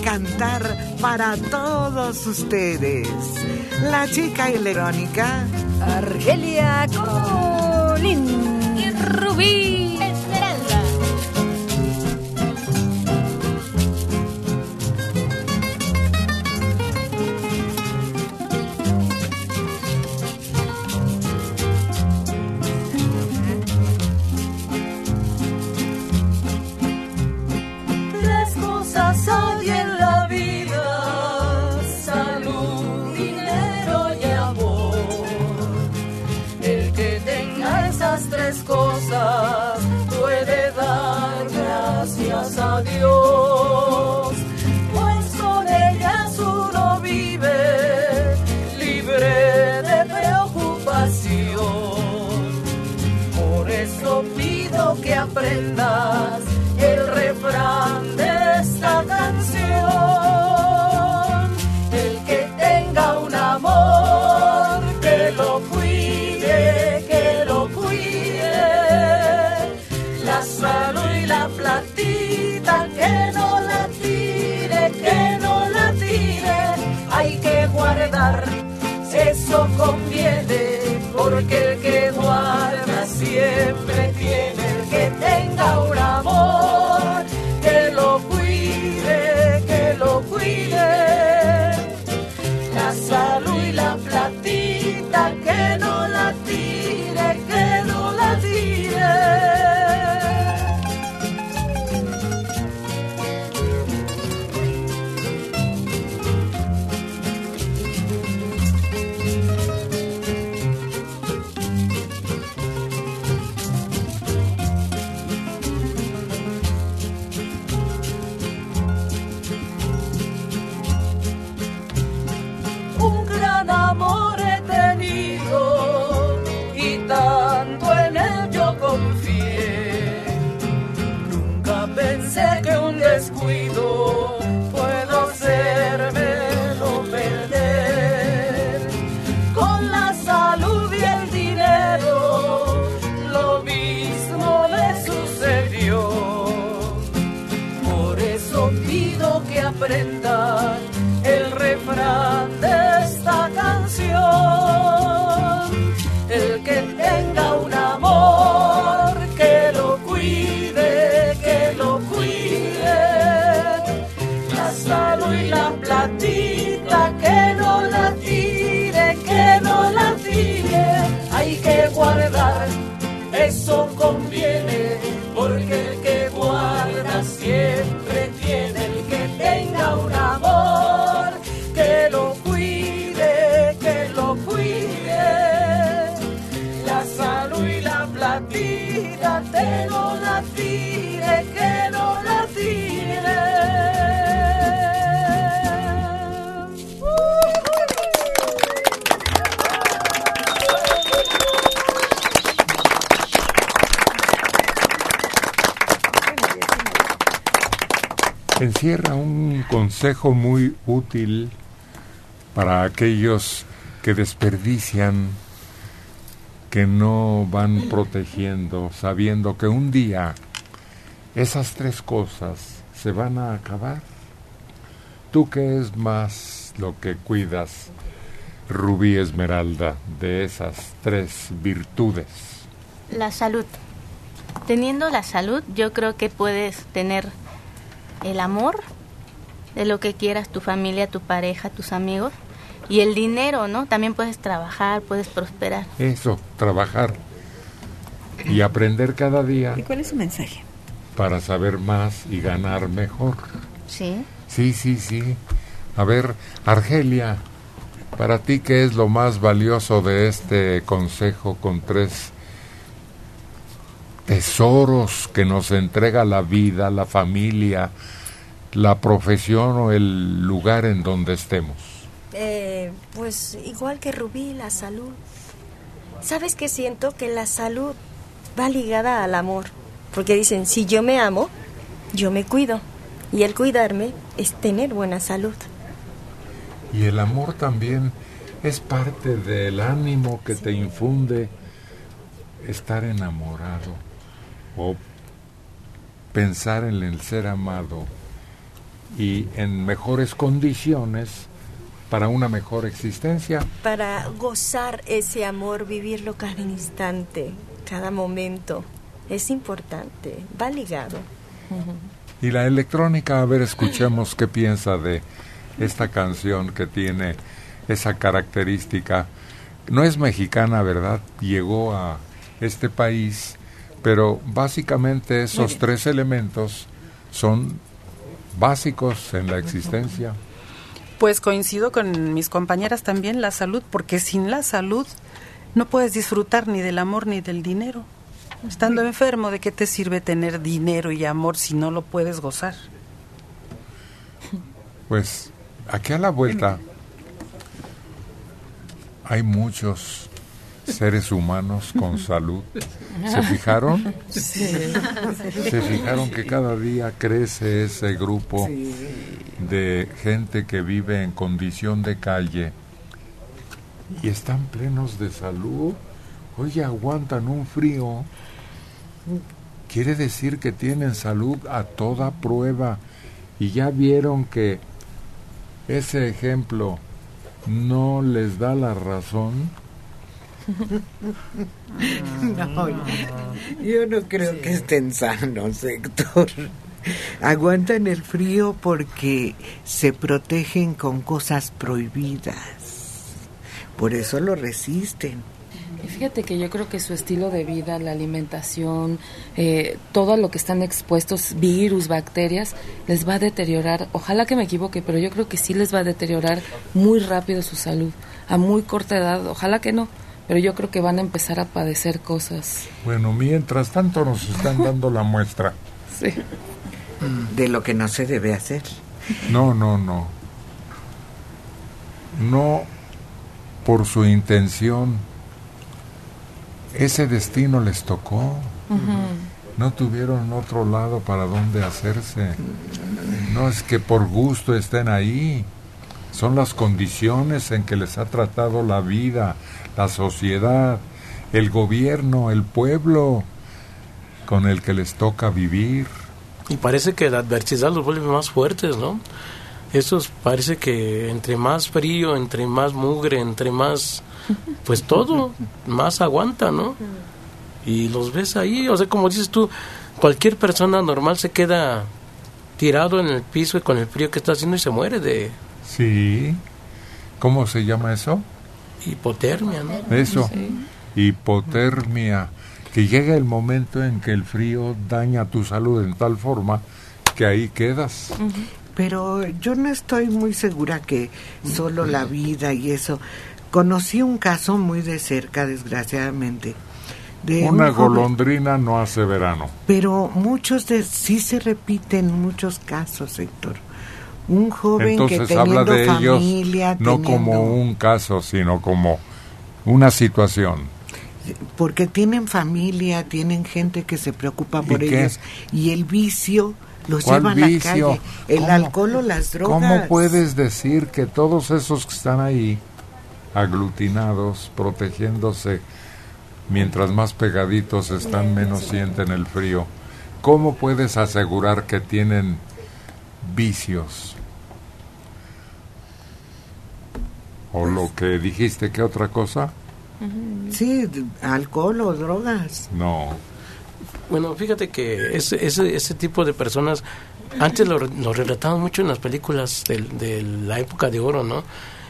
cantar para todos ustedes. La chica electrónica. Argelia Colín. Y Rubí. Porque el que guarda siempre tiene consejo muy útil para aquellos que desperdician, que no van protegiendo, sabiendo que un día esas tres cosas se van a acabar. ¿Tú qué es más lo que cuidas, Rubí Esmeralda, de esas tres virtudes? La salud. Teniendo la salud, yo creo que puedes tener el amor de lo que quieras, tu familia, tu pareja, tus amigos, y el dinero, ¿no? También puedes trabajar, puedes prosperar. Eso, trabajar y aprender cada día. ¿Y cuál es su mensaje? Para saber más y ganar mejor. Sí. Sí, sí, sí. A ver, Argelia, para ti, ¿qué es lo más valioso de este consejo con tres tesoros que nos entrega la vida, la familia, la profesión o el lugar en donde estemos? Eh, pues igual que Rubí, la salud. ¿Sabes qué siento? Que la salud va ligada al amor. Porque dicen, si yo me amo, yo me cuido. Y el cuidarme es tener buena salud. Y el amor también es parte del ánimo que te infunde estar enamorado o pensar en el ser amado y en mejores condiciones para una mejor existencia. Para gozar ese amor, vivirlo cada instante, cada momento. Es importante, va ligado. Y la electrónica, a ver, escuchemos qué piensa de esta canción que tiene esa característica. No es mexicana, ¿verdad? Llegó a este país, pero básicamente esos tres elementos son básicos en la existencia. Pues coincido con mis compañeras también, la salud, porque sin la salud no puedes disfrutar ni del amor ni del dinero. Estando enfermo, ¿de qué te sirve tener dinero y amor si no lo puedes gozar? Pues aquí a la vuelta hay muchos seres humanos con salud. ¿Se fijaron? Sí. Se fijaron que cada día crece ese grupo de gente que vive en condición de calle y están plenos de salud. Oye, aguantan un frío. Quiere decir que tienen salud a toda prueba. Y ya vieron que ese ejemplo no les da la razón. No, yo no creo que estén sanos, Héctor. Aguantan el frío porque se protegen con cosas prohibidas. Por eso lo resisten. Y fíjate que yo creo que su estilo de vida, la alimentación, eh, todo a lo que están expuestos, virus, bacterias, les va a deteriorar. Ojalá que me equivoque, pero yo creo que sí les va a deteriorar muy rápido su salud, a muy corta edad. Ojalá que no, pero yo creo que van a empezar a padecer cosas. Bueno, mientras tanto nos están dando la muestra. Sí. De lo que no se debe hacer. No, no, no. No por su intención. Ese destino les tocó. No tuvieron otro lado para donde hacerse. No es que por gusto estén ahí. Son las condiciones en que les ha tratado la vida, la sociedad, el gobierno, el pueblo con el que les toca vivir. Y parece que la adversidad los vuelve más fuertes, ¿no? Esos parece que entre más frío, entre más mugre, entre más, pues todo, más aguanta, ¿no? Y los ves ahí, o sea, como dices tú, cualquier persona normal se queda tirado en el piso y con el frío que está haciendo y se muere de Sí. ¿Cómo se llama eso? Hipotermia, ¿no? Eso. Hipotermia. Que llega el momento en que el frío daña tu salud en tal forma que ahí quedas. Pero yo no estoy muy segura que solo la vida y eso. Conocí un caso muy de cerca, desgraciadamente. De Una un joven- golondrina no hace verano. Pero muchos de sí se repiten muchos casos, Héctor. Un joven Entonces que habla de familia, ellos no teniendo- como un caso, sino como una situación. porque tienen familia, tienen gente que se preocupa ¿Y por qué? ellos y el vicio los ¿Cuál lleva a la calle, el ¿Cómo- alcohol o las drogas. ¿Cómo puedes decir que todos esos que están ahí aglutinados, protegiéndose, mientras más pegaditos están, menos sienten el frío? ¿Cómo puedes asegurar que tienen vicios? ¿O lo que dijiste, qué otra cosa? Sí, alcohol o drogas. No. Bueno, fíjate que ese, ese, ese tipo de personas, antes lo, re- lo relataban mucho en las películas del- de, la época de oro, ¿no?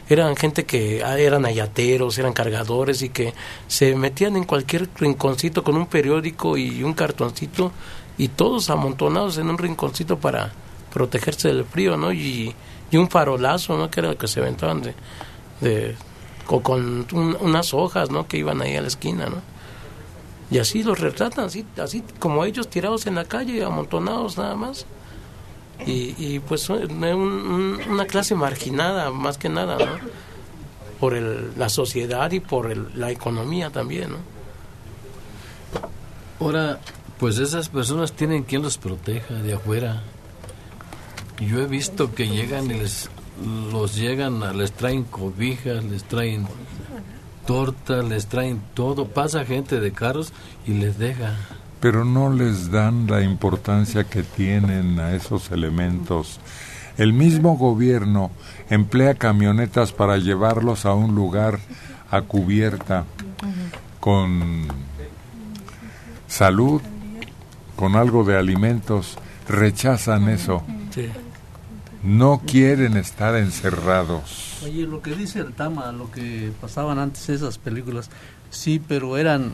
Eran gente que ah, eran ayateros, eran cargadores y que se metían en cualquier rinconcito con un periódico y un cartoncito y todos amontonados en un rinconcito para protegerse del frío, ¿no? Y, y un farolazo, ¿no? Que era lo que se aventaban de, de o con un- unas hojas, ¿no? Que iban ahí a la esquina, ¿no? Y así los retratan, así, así como ellos tirados en la calle, amontonados nada más. Y, y pues un- un- una clase marginada, más que nada. Por el, la sociedad y por el- la economía también, ¿no? Ahora, pues esas personas tienen quien los proteja de afuera. Yo he visto que llegan y los llegan, a- les traen cobijas, les traen tortas, les traen todo. Pasa gente de carros y les deja. pero no les dan la importancia que tienen a esos elementos El mismo gobierno emplea camionetas para llevarlos a un lugar a cubierta con salud, con algo de alimentos, rechazan eso. No quieren estar encerrados. Oye, lo que dice el Tama, lo que pasaban antes esas películas, sí, pero eran,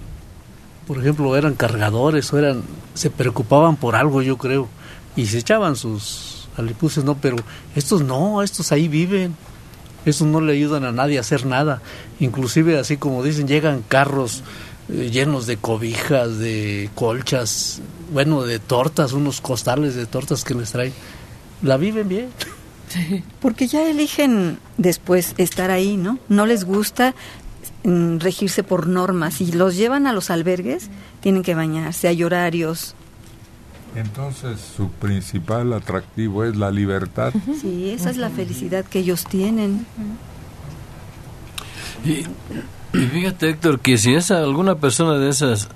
por ejemplo, eran cargadores o eran, se preocupaban por algo, yo creo, y se echaban sus alipuses, no, pero estos no, estos ahí viven, estos no le ayudan a nadie a hacer nada, inclusive así como dicen, llegan carros eh, llenos de cobijas, de colchas, bueno, de tortas, unos costales de tortas que les traen la viven bien. Porque ya eligen después estar ahí, ¿no? No les gusta mm, regirse por normas. y los llevan a los albergues, tienen que bañarse, hay horarios. Entonces su principal atractivo es la libertad. Sí, esa es la felicidad que ellos tienen. Y, fíjate Héctor, que si es alguna persona de esas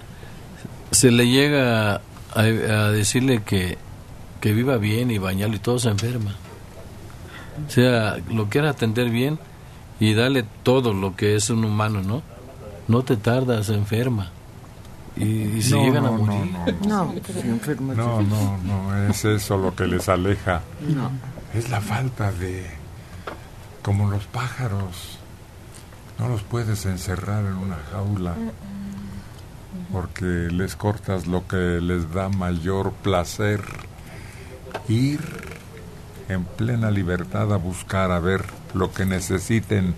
se le llega a decirle que que viva bien y bañarlo y todo se enferma. O sea, lo quiere atender bien y darle todo lo que es un humano, ¿no? No te tardas, se enferma. Y, se llegan a morir. No, no, no, no, es eso lo que les aleja. No. Es la falta de... como los pájaros. No los puedes encerrar en una jaula porque les cortas lo que les da mayor placer ir en plena libertad a buscar, a ver lo que necesiten,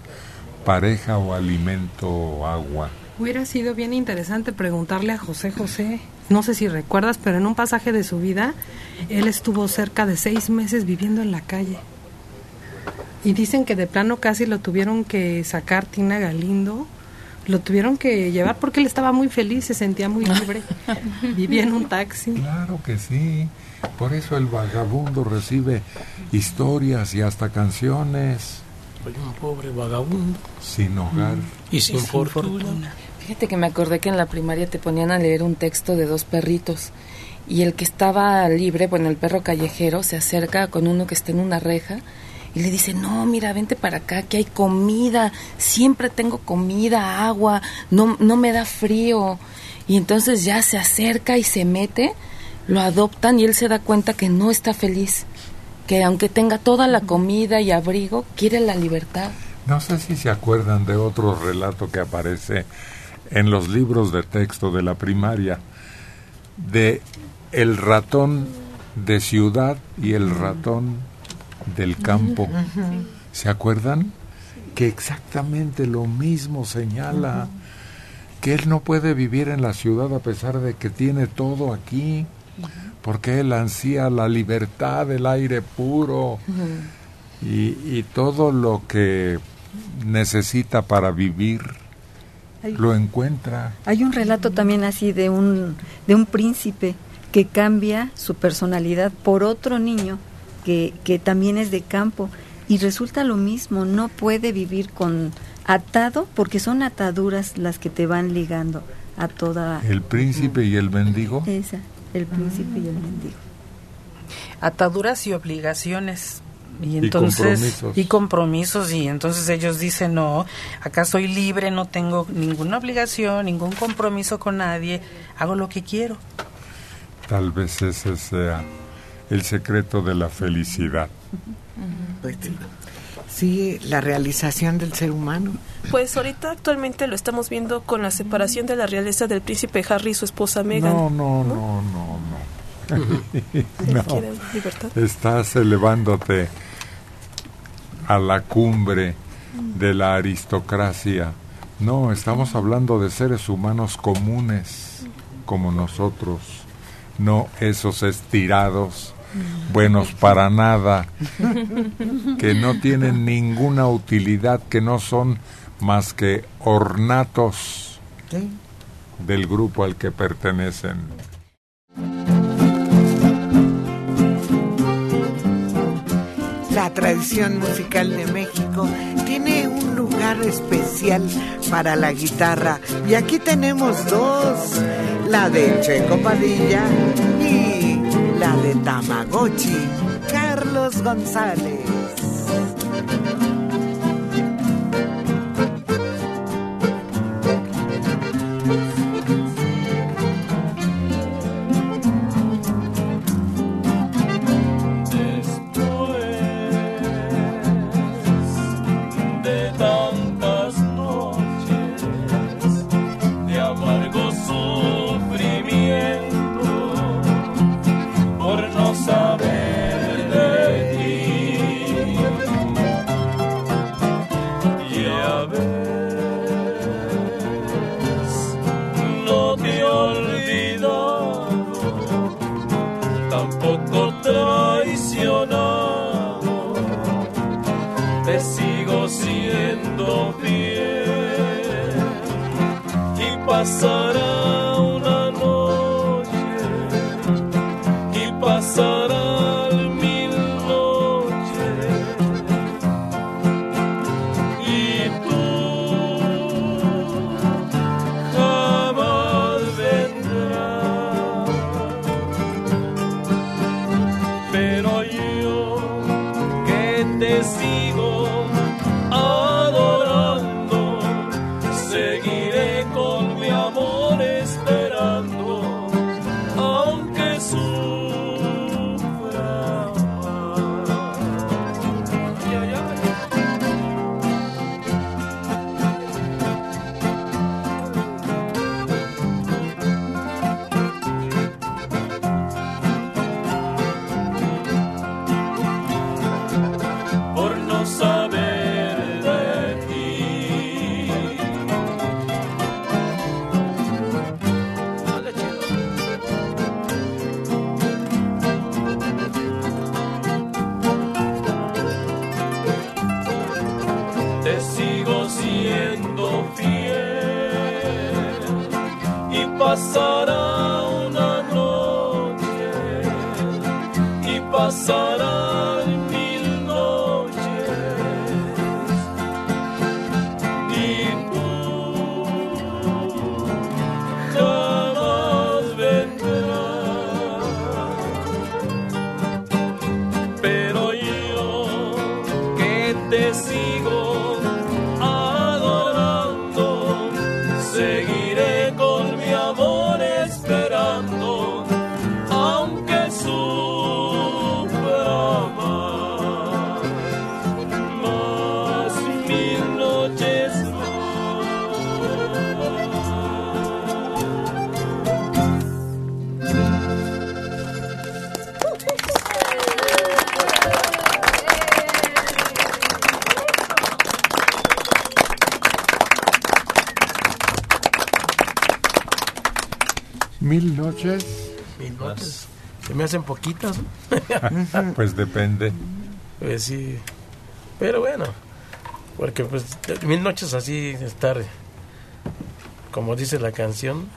pareja o alimento o agua. Hubiera sido bien interesante preguntarle a José José, no sé si recuerdas, pero en un pasaje de su vida, él estuvo cerca de seis meses viviendo en la calle. Y dicen que de plano casi lo tuvieron que sacar Tina Galindo, lo tuvieron que llevar porque él estaba muy feliz, se sentía muy libre, vivía en un taxi. Claro que sí. Por eso el vagabundo recibe historias y hasta canciones. Soy un pobre vagabundo. Sin hogar. Y sin, fortuna. Fíjate que me acordé que en la primaria te ponían a leer un texto de dos perritos. Y el que estaba libre, bueno, el perro callejero, se acerca con uno que está en una reja y le dice, no, mira, vente para acá, que hay comida, siempre tengo comida, agua, no, no me da frío. Y entonces ya se acerca y se mete lo adoptan y él se da cuenta que no está feliz, que aunque tenga toda la comida y abrigo, quiere la libertad. No sé si se acuerdan de otro relato que aparece en los libros de texto de la primaria, de el ratón de ciudad y el ratón del campo. ¿Se acuerdan? Que exactamente lo mismo señala, que él no puede vivir en la ciudad a pesar de que tiene todo aquí porque él ansía la libertad, el aire puro y, todo lo que necesita para vivir. lo encuentra. Hay un relato también así de un, de un príncipe que cambia su personalidad por otro niño que, que también es de campo y resulta lo mismo, no puede vivir con atado porque son ataduras las que te van ligando a toda... El príncipe y el mendigo. Esa el príncipe y el mendigo. Ataduras y obligaciones. Y entonces y compromisos. y entonces ellos dicen no acá soy libre no tengo ninguna obligación ningún compromiso con nadie hago lo que quiero tal vez ese sea el secreto de la felicidad pues, sí la realización del ser humano pues ahorita actualmente lo estamos viendo con la separación de la realeza del príncipe Harry y su esposa Meghan. No, no, no, no, no. no. Estás elevándote a la cumbre de la aristocracia. No, estamos hablando de seres humanos comunes como nosotros, no esos estirados, buenos para nada, que no tienen ninguna utilidad, que no son más que ornatos del grupo al que pertenecen. La tradición musical de México tiene un lugar especial para la guitarra y aquí tenemos dos, la de Checo Padilla y la de Tamagotchi, Carlos González. Hacen poquitas. pues depende. Pues sí. Pero bueno, porque pues mil noches así estar, como dice la canción,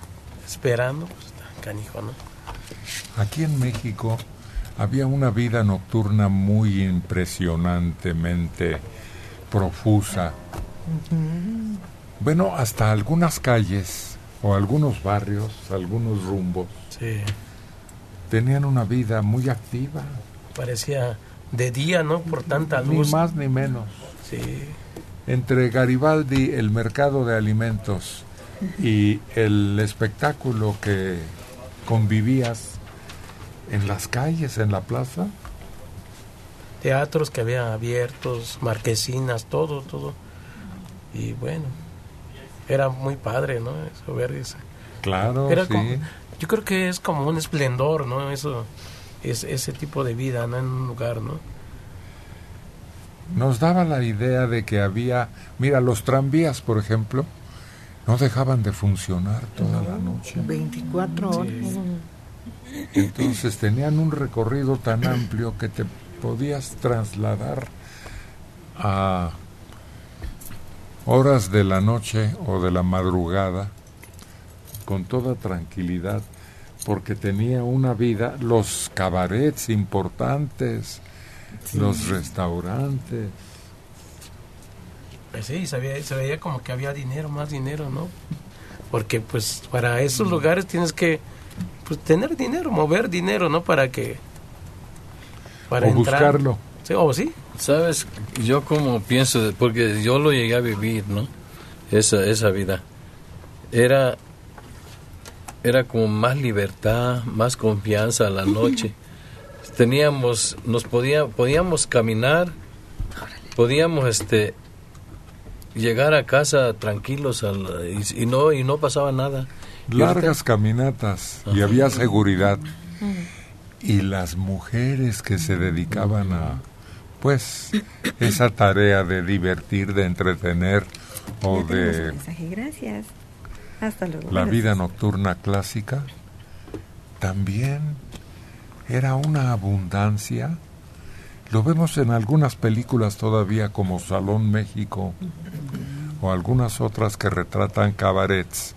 esperando, pues está canijo, ¿no? Aquí en México había una vida nocturna muy impresionantemente profusa. Bueno, hasta algunas calles o algunos barrios, algunos rumbos, Sí, tenían una vida muy activa, parecía de día, ¿no? Por tanta ni luz. más ni menos. Sí, Entre Garibaldi, el mercado de alimentos y el espectáculo que convivías en las calles, en la plaza, teatros que había abiertos, marquesinas, todo, todo. Y bueno, era muy padre, ¿no? Eso, ver claro, Era sí. como- yo creo que es como un esplendor, ¿no? Eso, es, ese tipo de vida, ¿no? En un lugar, ¿no? nos daba la idea de que había, mira, los tranvías, por ejemplo, no dejaban de funcionar toda la noche. 24 horas. Entonces tenían un recorrido tan amplio que te podías trasladar a horas de la noche o de la madrugada con toda tranquilidad porque tenía una vida, los cabarets importantes, Sí. los restaurantes. Pues sí, se veía, se veía como que había dinero, más dinero, ¿no? Porque pues para esos lugares tienes que pues tener dinero, mover dinero, ¿no? Para que para O entrar. buscarlo. Sí, o sí. Sabes, yo como pienso, porque yo lo llegué a vivir, ¿no? Esa, esa vida. Era, era como más libertad, más confianza a la noche. Teníamos, nos podía, podíamos caminar, podíamos este llegar a casa tranquilos al- y, y no y no pasaba nada. Largas caminatas y había seguridad. Y las mujeres que se dedicaban a, pues, esa tarea de divertir, de entretener o de mensaje, gracias. Hasta luego. la vida nocturna clásica, también era una abundancia. Lo vemos en algunas películas todavía como Salón México o algunas otras que retratan cabarets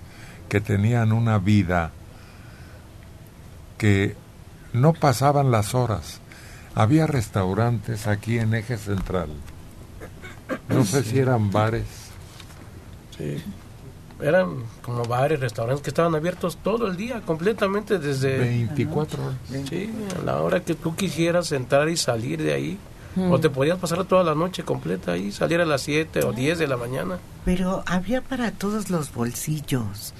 que tenían una vida que no pasaban las horas. Había restaurantes aquí en Eje Central. No sé si eran bares. Sí. Eran como bares, restaurantes que estaban abiertos todo el día, completamente desde... 24 horas. Sí, a la hora que tú quisieras entrar y salir de ahí. Mm. O te podías pasar toda la noche completa ahí, salir a las 7 o 10 de la mañana. Pero había para todos los bolsillos.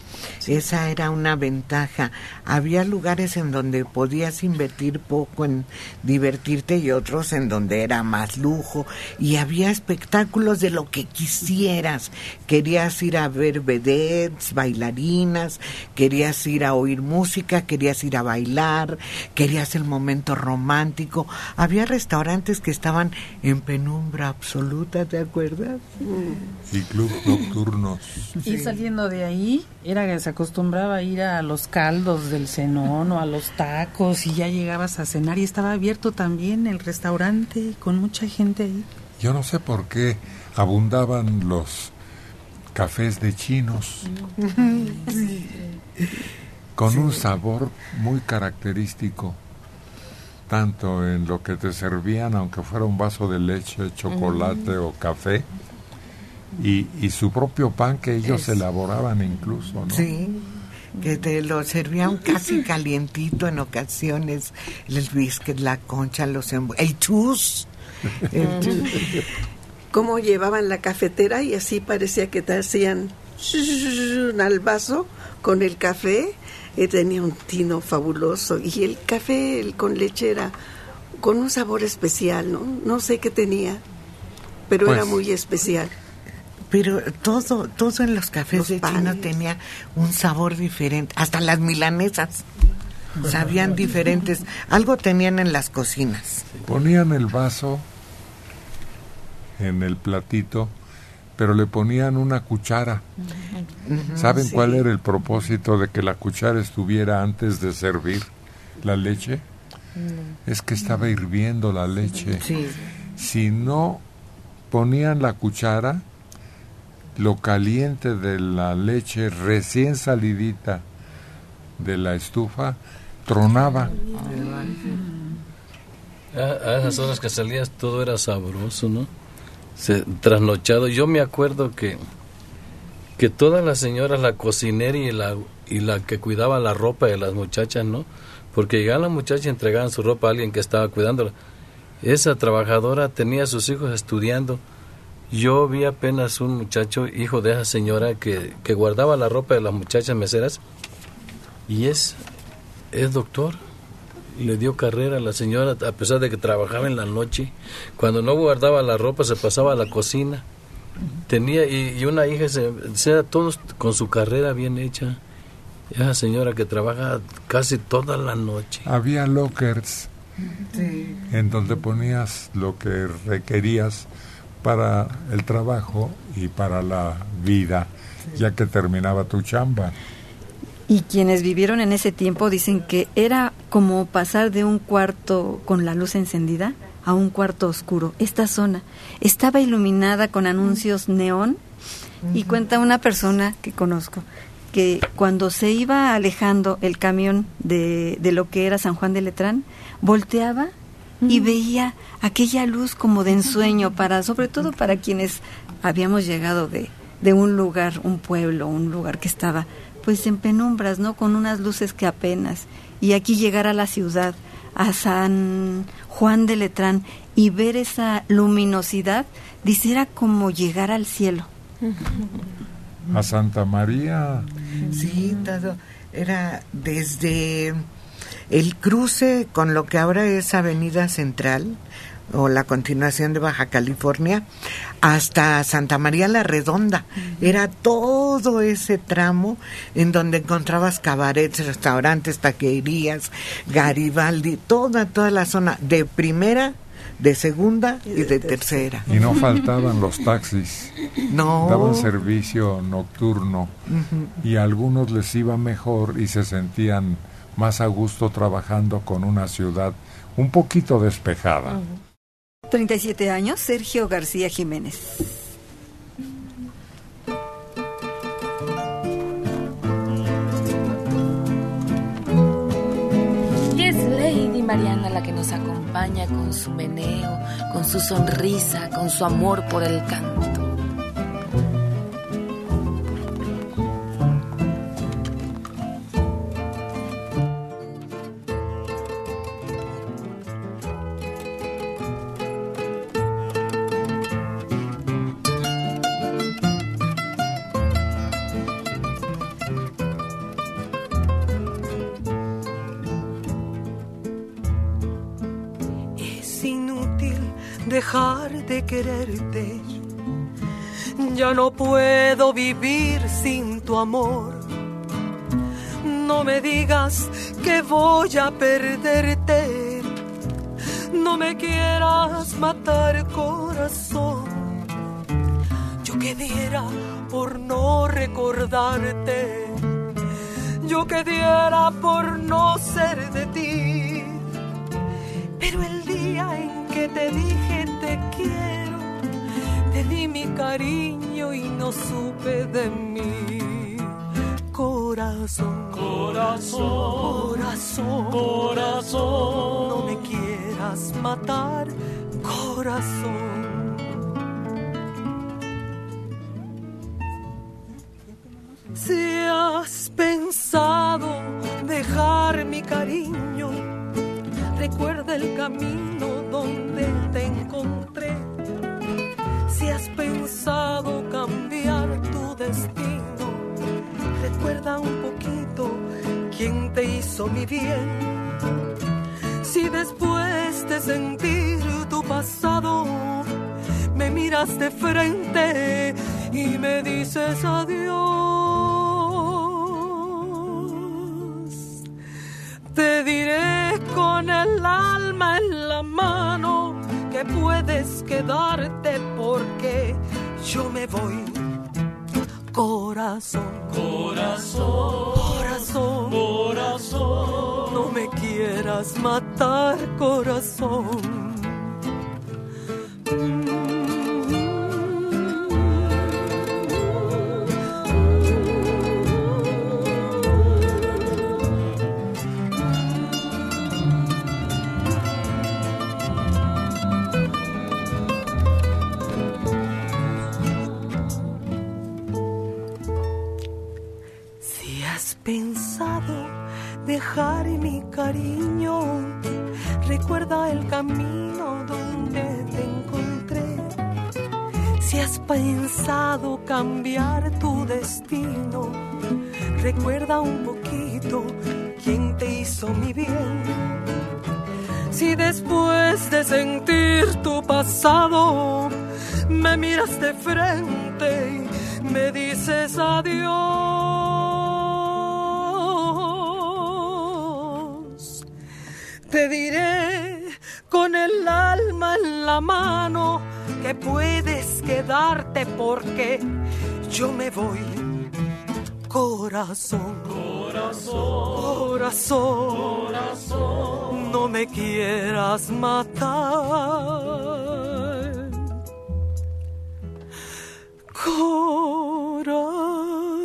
Esa era una ventaja. Había lugares en donde podías invertir poco en divertirte y otros en donde era más lujo. Y había espectáculos de lo que quisieras. Querías ir a ver vedettes, bailarinas, querías ir a oír música, querías ir a bailar, querías el momento romántico. Había restaurantes que estaban en penumbra absoluta, ¿te acuerdas? Y club nocturnos. Y saliendo de ahí, era que se acostumbraba a ir a los caldos del cenón o a los tacos y ya llegabas a cenar y estaba abierto también el restaurante con mucha gente ahí. Yo no sé por qué abundaban los cafés de chinos. Con un sabor muy característico, tanto en lo que te servían, aunque fuera un vaso de leche, chocolate o café, y, y su propio pan que ellos Es- elaboraban incluso, ¿no? Sí, que te lo servían casi calientito en ocasiones, el biscuit, la concha, los envu- el chus. El chus. cómo llevaban la cafetera y así parecía que te hacían al vaso con el café. y tenía un tino fabuloso y el café el con leche era con un sabor especial, ¿no? No sé qué tenía, pero Pues, era muy especial. Pero todo, todo en los cafés de tenía un sabor diferente, hasta las milanesas sabían diferentes, algo tenían en las cocinas. Ponían el vaso en el platito, pero le ponían una cuchara. ¿Saben Sí. cuál era el propósito de que la cuchara estuviera antes de servir la leche? Es que estaba hirviendo la leche. Sí. Si no ponían la cuchara, lo caliente de la leche recién salidita de la estufa tronaba. A, esas horas que salías todo era sabroso, ¿no? Se, trasnochado. Yo me acuerdo que que todas las señoras, la cocinera y la, y la que cuidaba la ropa de las muchachas, ¿no? Porque llegaban las muchachas y entregaban su ropa a alguien que estaba cuidándola. Esa trabajadora tenía a sus hijos estudiando. Yo vi apenas un muchacho, hijo de esa señora, que, que guardaba la ropa de las muchachas meseras y es, es doctor. Le dio carrera a la señora, a pesar de que trabajaba en la noche. Cuando no guardaba la ropa, se pasaba a la cocina. Tenía, y, y una hija, se, sea, todos con su carrera bien hecha. Esa señora que trabaja casi toda la noche. Había lockers en donde ponías lo que requerías para el trabajo y para la vida, ya que terminaba tu chamba. Y quienes vivieron en ese tiempo dicen que era como pasar de un cuarto con la luz encendida a un cuarto oscuro. Esta zona estaba iluminada con anuncios neón y cuenta una persona que conozco que cuando se iba alejando el camión de, de lo que era San Juan de Letrán, volteaba y veía aquella luz como de ensueño para, sobre todo para quienes habíamos llegado de, de un lugar, un pueblo, un lugar que estaba pues en penumbras, ¿no? Con unas luces que apenas. Y aquí llegar a la ciudad, a San Juan de Letrán y ver esa luminosidad, dice, era como llegar al cielo. A Santa María. Sí, todo. Era desde el cruce con lo que ahora es Avenida Central o la continuación de Baja California hasta Santa María la Redonda. Era todo ese tramo en donde encontrabas cabarets, restaurantes, taquerías, Garibaldi, toda, toda la zona de primera, de segunda y de tercera. Y no faltaban los taxis. No. Daban servicio nocturno y a algunos les iba mejor y se sentían más a gusto trabajando con una ciudad un poquito despejada. 37 años, Sergio García Jiménez. Y es Lady Mariana la que nos acompaña con su meneo, con su sonrisa, con su amor por el canto. Quererte. Ya no puedo vivir sin tu amor. No me digas que voy a perderte. No me quieras matar, corazón. Yo que diera por no recordarte. Yo que diera por no ser de ti. Pero el que te dije te quiero, te di mi cariño y no supe de mí. Corazón, Corazón, corazón, corazón. no me quieras matar, corazón. Si has pensado dejar mi cariño, recuerda el camino donde te encontré. Si has pensado cambiar tu destino, recuerda un poquito quién te hizo mi bien. Si después de sentir tu pasado, me miras de frente y me dices adiós. Te diré con el alma en la mano que puedes quedarte porque yo me voy. Corazón, Corazón, corazón, corazón. no me quieras matar, corazón. Dejar mi cariño, recuerda el camino donde te encontré. Si has pensado cambiar tu destino, recuerda un poquito quién te hizo mi bien. Si después de sentir tu pasado, me miras de frente y me dices adiós. Te diré con el alma en la mano que puedes quedarte porque yo me voy. Corazón, Corazón, corazón, corazón. no me quieras matar.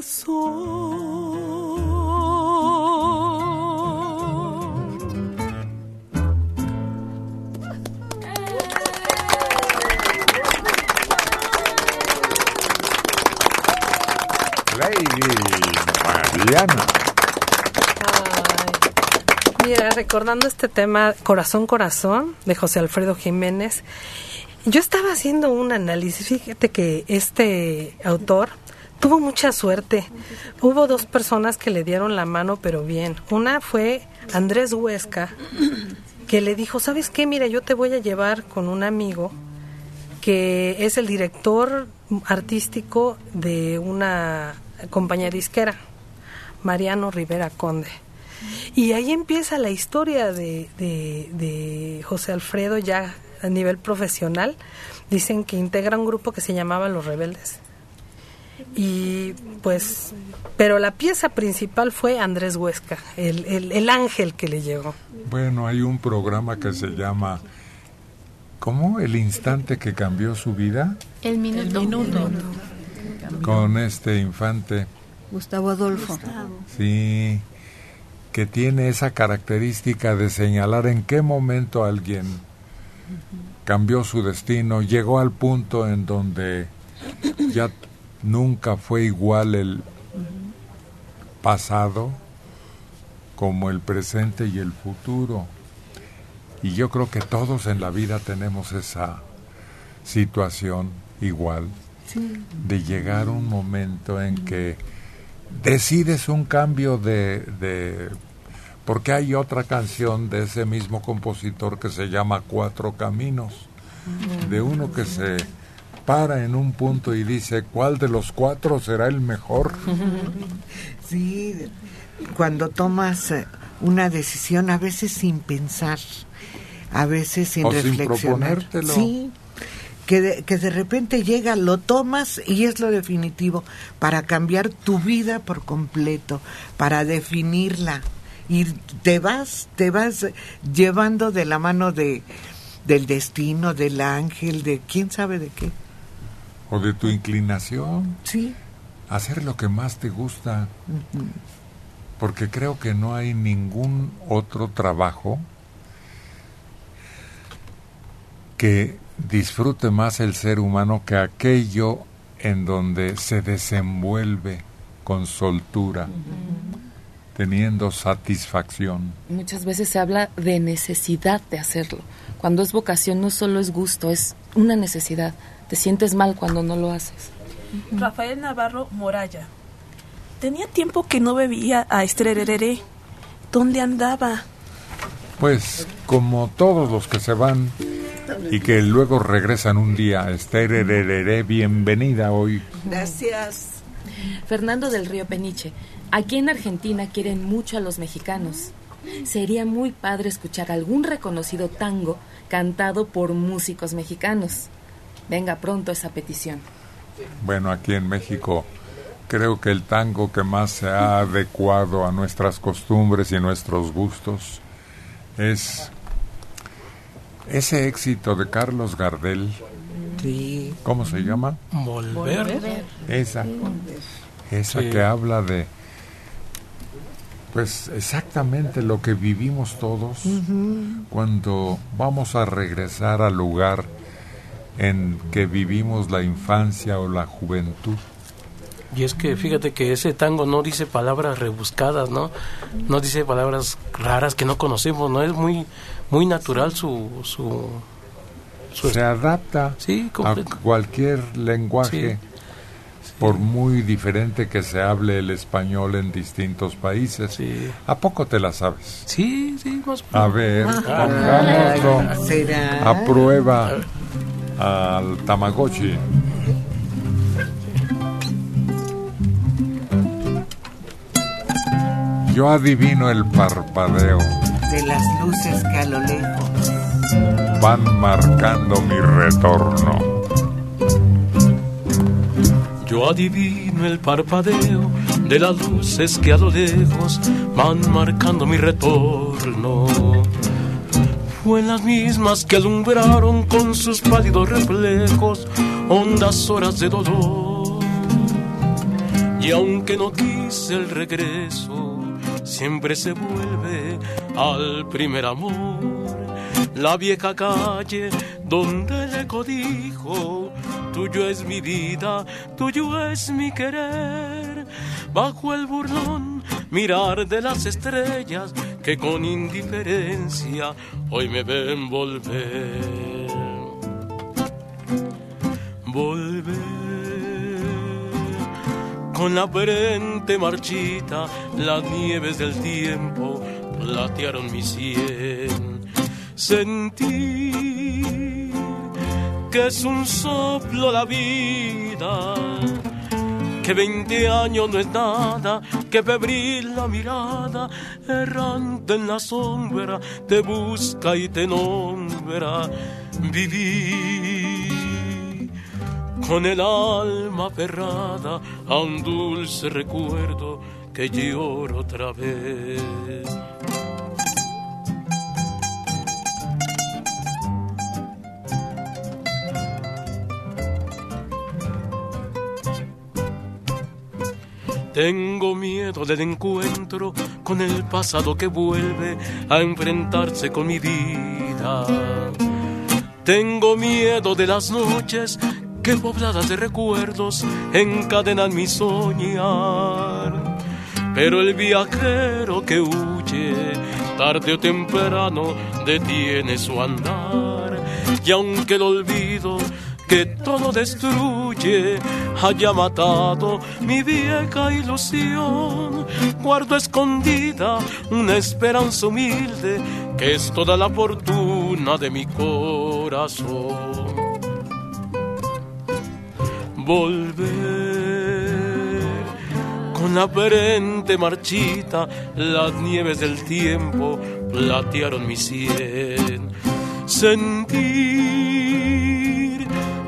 Corazón. Lady Diana. Mira, recordando este tema Corazón Corazón de José Alfredo Jiménez, yo estaba haciendo un análisis, fíjate que este autor tuvo mucha suerte. Hubo dos personas que le dieron la mano, pero bien. Una fue Andrés Huesca, que le dijo, ¿sabes qué? Mira, yo te voy a llevar con un amigo que es el director artístico de una compañía disquera, Mariano Rivera Conde. Y ahí empieza la historia de, de, de José Alfredo ya a nivel profesional. Dicen que integra un grupo que se llamaba Los Rebeldes. Y pues, pero la pieza principal fue Andrés Huesca, el, el, el ángel que le llegó. Bueno, hay un programa que se llama ¿Cómo? El instante que cambió su vida El minuto. Con este infante. Gustavo Adolfo. Sí, que tiene esa característica de señalar en qué momento alguien cambió su destino, llegó al punto en donde ya nunca fue igual el pasado como el presente y el futuro. Y yo creo que todos en la vida tenemos esa situación igual de llegar un momento en que decides un cambio de, de porque hay otra canción de ese mismo compositor que se llama Cuatro Caminos, de uno que se para en un punto y dice cuál de los cuatro será el mejor. Sí, cuando tomas eh, una decisión a veces sin pensar, a veces sin O sin reflexionar. proponértelo. Sí, que de, que de repente llega, lo tomas y es lo definitivo para cambiar tu vida por completo, para definirla y te vas, te vas llevando de la mano de del destino, del ángel, de quién sabe de qué. O de tu inclinación. Sí. Hacer lo que más te gusta. Porque creo que no hay ningún otro trabajo que disfrute más el ser humano que aquello en donde se desenvuelve con soltura, teniendo satisfacción. Muchas veces se habla de necesidad de hacerlo. Cuando es vocación no solo es gusto, es una necesidad. Te sientes mal cuando no lo haces. Rafael Navarro Moraya. Tenía tiempo que no bebía a estrererere. ¿Dónde andaba? Pues como todos los que se van y que luego regresan un día, Esterererere, bienvenida hoy. Gracias. Fernando del Río Peniche. Aquí en Argentina quieren mucho a los mexicanos. Sería muy padre escuchar algún reconocido tango cantado por músicos mexicanos. Venga pronto esa petición. Bueno, aquí en México creo que el tango que más se ha adecuado a nuestras costumbres y nuestros gustos es ese éxito de Carlos Gardel. Sí. ¿Cómo se llama? Volver. Esa. Esa Sí. que habla de pues exactamente lo que vivimos todos cuando vamos a regresar al lugar en que vivimos la infancia o la juventud. Y es que fíjate que ese tango no dice palabras rebuscadas, ¿no? No dice palabras raras que no conocemos, ¿no? Es muy muy natural su... su, su Se adapta Sí, a cualquier lenguaje, por muy diferente que se hable el español en distintos países. ¿A poco te la sabes? Sí, sí, más A ver, pongámoslo ¿será? a prueba al Tamagotchi. Yo adivino el parpadeo, de las luces que a lo lejos van marcando mi retorno. Yo adivino el parpadeo de las luces que a lo lejos van marcando mi retorno. Fue en las mismas que alumbraron con sus pálidos reflejos hondas horas de dolor. Y aunque no quise el regreso, siempre se vuelve al primer amor. La vieja calle donde el eco dijo, tuyo es mi vida, tuyo es mi querer. Bajo el burlón mirar de las estrellas que con indiferencia hoy me ven volver. Volver con la frente marchita, las nieves del tiempo platearon mi sien. Sentir que es un soplo la vida, que veinte años no es nada, que febril la mirada, errante en la sombra, te busca y te nombra. Viví con el alma aferrada a un dulce recuerdo que lloro otra vez. Tengo miedo del encuentro con el pasado que vuelve a enfrentarse con mi vida. Tengo miedo de las noches que pobladas de recuerdos encadenan mi soñar. Pero el viajero que huye, tarde o temprano, detiene su andar. Y aunque el olvido que todo destruye haya matado mi vieja ilusión, guardo escondida una esperanza humilde que es toda la fortuna de mi corazón volver con la frente marchita, las nieves del tiempo platearon mi sien. Sentir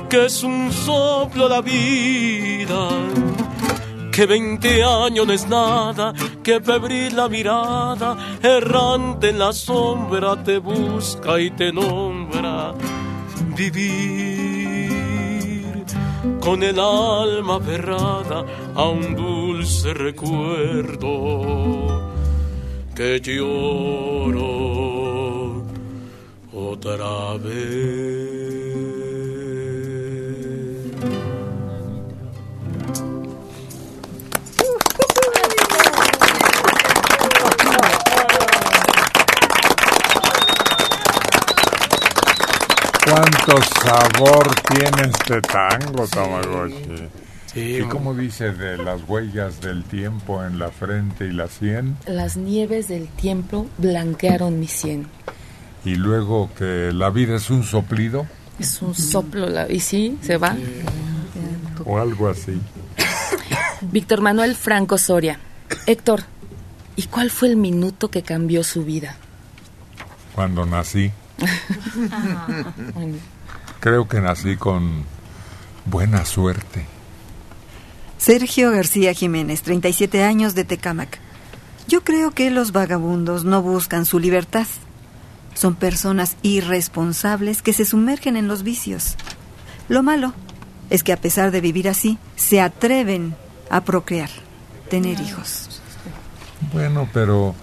que es un soplo la vida, que veinte años no es nada, que febril la mirada, errante en la sombra te busca y te nombra. Vivir con el alma aferrada a un dulce recuerdo que lloro otra vez. Cuánto sabor tiene este tango, Tamagotchi. ¿Y cómo dice de las huellas del tiempo en la frente y la sien? Las nieves del tiempo blanquearon mi sien. Y luego que la vida es un soplido. Es un soplo, la... y sí, se va. O algo así. Víctor Manuel Franco Soria. Héctor, ¿y cuál fue el minuto que cambió su vida? Cuando nací. Creo que nací con buena suerte. Sergio García Jiménez, 37 años de Tecámac. Yo creo que los vagabundos no buscan su libertad. Son personas irresponsables que se sumergen en los vicios. Lo malo es que a pesar de vivir así, se atreven a procrear, tener hijos. Bueno, pero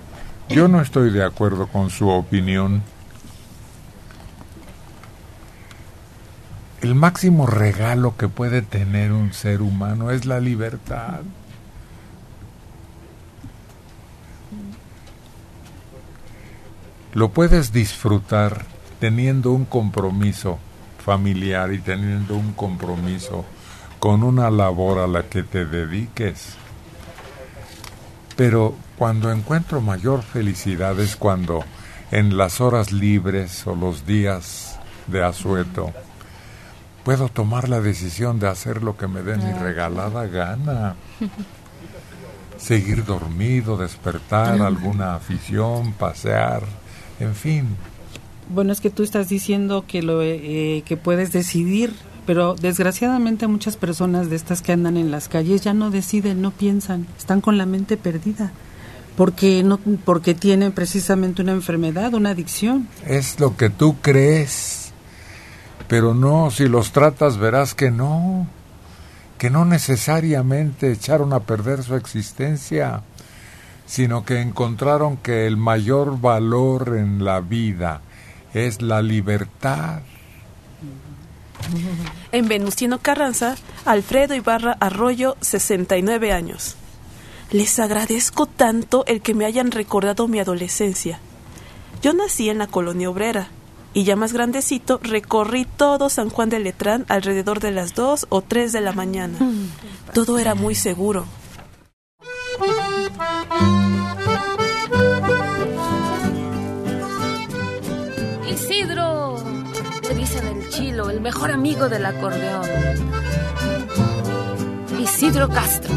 yo no estoy de acuerdo con su opinión. El máximo regalo que puede tener un ser humano es la libertad. Lo puedes disfrutar teniendo un compromiso familiar y teniendo un compromiso con una labor a la que te dediques. Pero cuando encuentro mayor felicidad es cuando en las horas libres o los días de asueto puedo tomar la decisión de hacer lo que me dé mi regalada gana. Seguir dormido, despertar, alguna afición, pasear, en fin. Bueno, es que tú estás diciendo que lo eh, que puedes decidir, pero desgraciadamente muchas personas de estas que andan en las calles ya no deciden, no piensan, están con la mente perdida. Porque no porque tienen precisamente una enfermedad, una adicción. Es lo que tú crees. Pero no, si los tratas verás que no, que no necesariamente echaron a perder su existencia, sino que encontraron que el mayor valor en la vida es la libertad. En Venustiano Carranza, Alfredo Ibarra Arroyo, 69 años. Les agradezco tanto el que me hayan recordado mi adolescencia. Yo nací en la colonia obrera y ya más grandecito recorrí todo San Juan de Letrán alrededor de las 2 o 3 de la mañana. Todo era muy seguro. Isidro, le dicen el chilo, el mejor amigo del acordeón. Isidro Castro.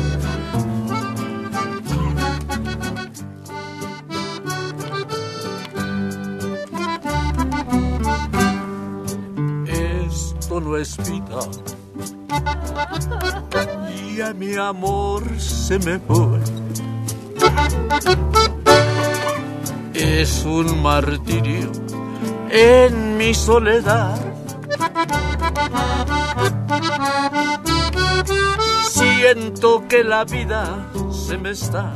No es vida. Y a mi amor se me fue. Es un martirio en mi soledad. Siento que la vida se me está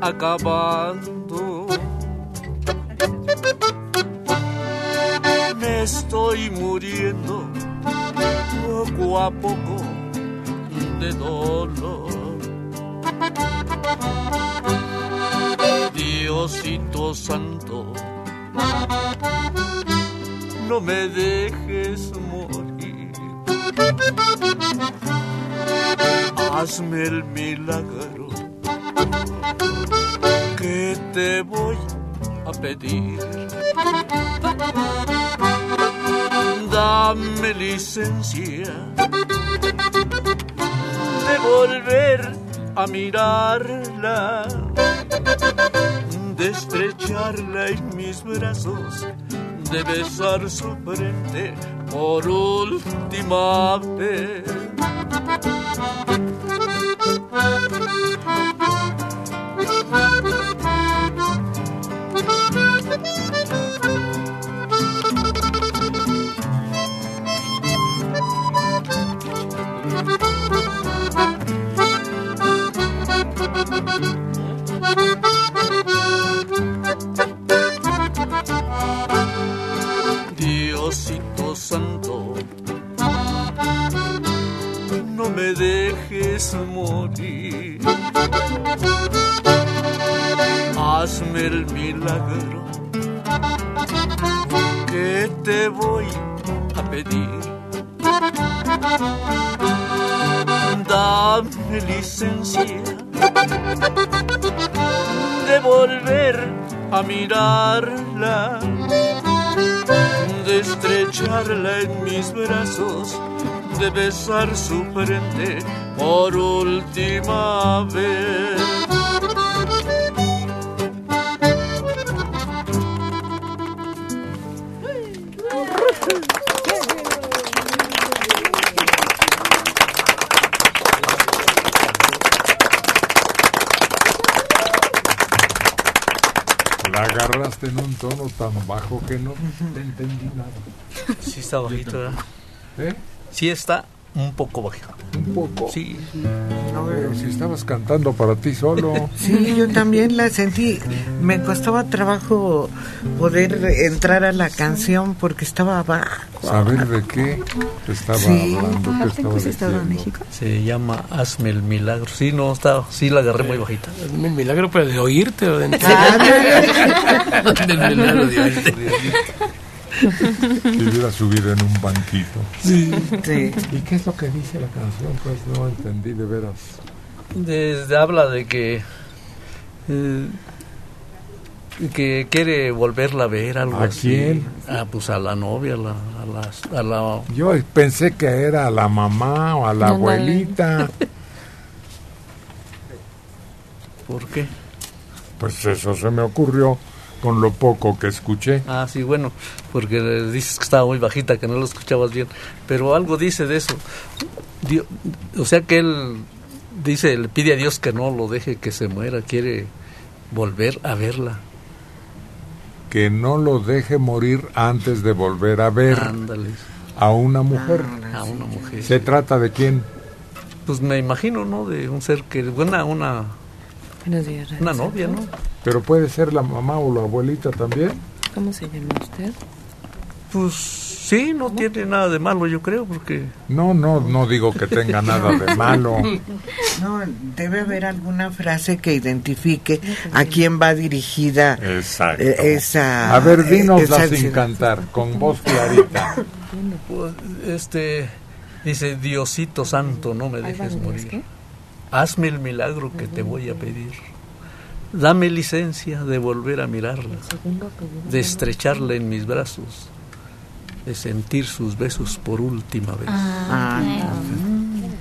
acabando. Me estoy muriendo poco a poco de dolor. Diosito Santo, no me dejes morir. Hazme el milagro que te voy a pedir. Dame licencia de volver a mirarla, de estrecharla en mis brazos, de besar su frente por última vez. Diosito Santo, no me dejes morir. Hazme el milagro que te voy a pedir. Dame licencia de volver a mirarla, de estrecharla en mis brazos, de besar su frente por última vez. La agarraste en un tono tan bajo que no te entendí nada. Sí está bajito, ¿verdad? ¿Eh? Sí está un poco bajito. Un poco. Sí. Pero si estabas cantando para ti solo. Sí, yo también la sentí. Me costaba trabajo poder entrar a la canción porque estaba abajo. ¿Saber de qué estaba Sí. hablando? ¿Qué estaba diciendo? Se llama Hazme el milagro. Sí, no, está, sí la agarré muy bajita. Hazme el milagro, pero de oírte o de Del milagro de oírte. Te hubiera subido en un banquito. Sí. Sí. ¿Y qué es lo que dice la canción? Pues no entendí de veras. Desde, habla de que eh, que quiere volverla a ver algo ¿A así. quién? Ah, pues a la novia, a la, a la, a la- Yo pensé que era a la mamá o a la Ándale. abuelita. ¿Por qué? Pues eso se me ocurrió con lo poco que escuché. Ah, sí, bueno, porque le dices que estaba muy bajita, que no lo escuchabas bien, pero algo dice de eso. O sea que él dice, le pide a Dios que no lo deje que se muera, quiere volver a verla. Que no lo deje morir antes de volver a ver Ándale, a una mujer. a una mujer. ¿Se trata de quién? Pues me imagino, ¿no? De un ser que, una, una, Buenos días, una novia, ¿no? Pero puede ser la mamá o la abuelita también. ¿Cómo se llama usted? Pues sí, no tiene nada de malo, yo creo, porque... No, no, no digo que tenga nada de malo. No, debe haber alguna frase que identifique a quién va dirigida Exacto. eh, esa... A ver, dinosla esa- sin cantar, con voz clarita. Este dice Diosito santo no me dejes morir hazme el milagro que te voy a pedir dame licencia de volver a mirarla de estrecharla en mis brazos de sentir sus besos por última vez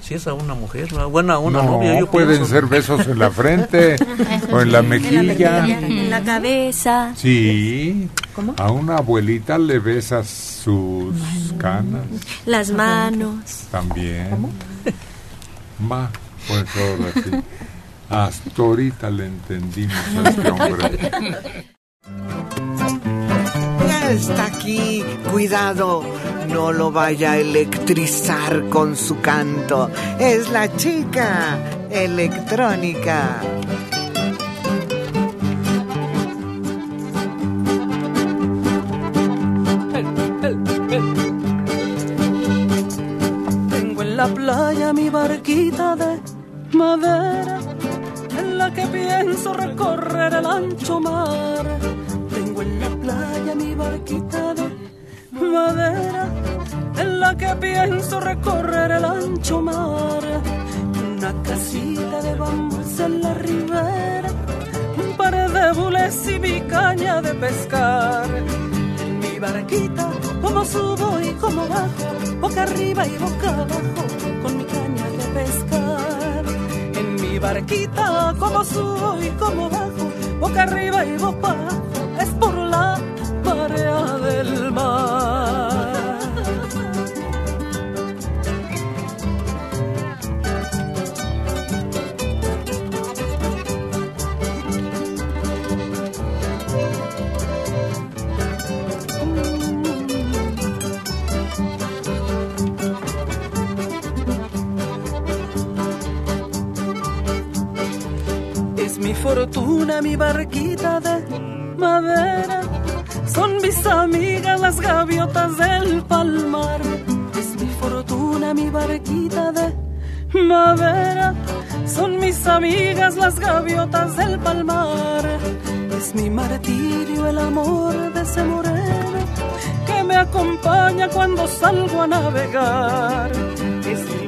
si es a una mujer a una, a una no, novia yo pueden pienso. ser besos en la frente o en la mejilla. En la cabeza. Sí. A una abuelita le besas sus canas Las manos. también. Ma, pues ahora sí. Hasta ahorita le entendimos a este hombre. Ya está aquí, cuidado, no lo vaya a electrizar con su canto. Es la chica electrónica. Tengo en la playa mi barquita de madera, en la que pienso recorrer el ancho mar. Tengo en la playa mi barquita de madera, en la que pienso recorrer el ancho mar. Una casita de bambús en la ribera, un par de bules y mi caña de pescar. En mi barquita, como subo y como bajo, boca arriba y boca abajo, barquita, como subo y como bajo, boca arriba y boca abajo, es por la marea del mar. Mi fortuna, mi barquita de madera. Son mis amigas las gaviotas del palmar. Es mi fortuna, mi barquita de madera. Son mis amigas las gaviotas del palmar. Es mi martirio el amor de ese moreno que me acompaña cuando salgo a navegar.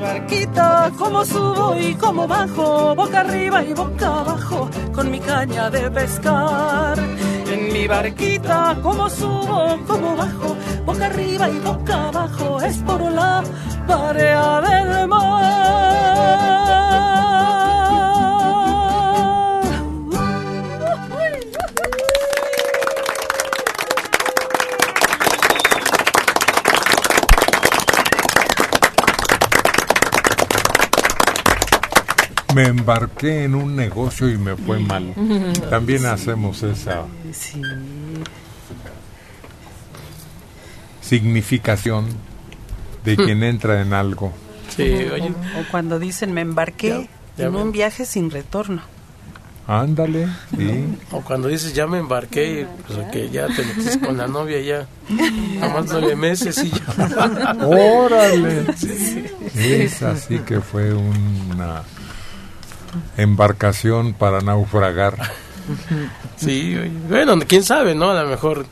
Barquita, como subo y como bajo, boca arriba y boca abajo, con mi caña de pescar. En mi barquita, como subo, como bajo, boca arriba y boca abajo, es por la marea del mar. Me embarqué en un negocio y me fue mal. También hacemos esa Sí. significación de quien entra en algo. Sí, oye. O, o cuando dicen me embarqué Ya, ya en ven. un viaje sin retorno. Ándale, sí. O cuando dices ya me embarqué, pues que ya te metiste con la novia ya. Nada más nueve meses y ya. Órale. Sí. Es así que fue una embarcación para naufragar. Sí, bueno, quién sabe, ¿no? A lo mejor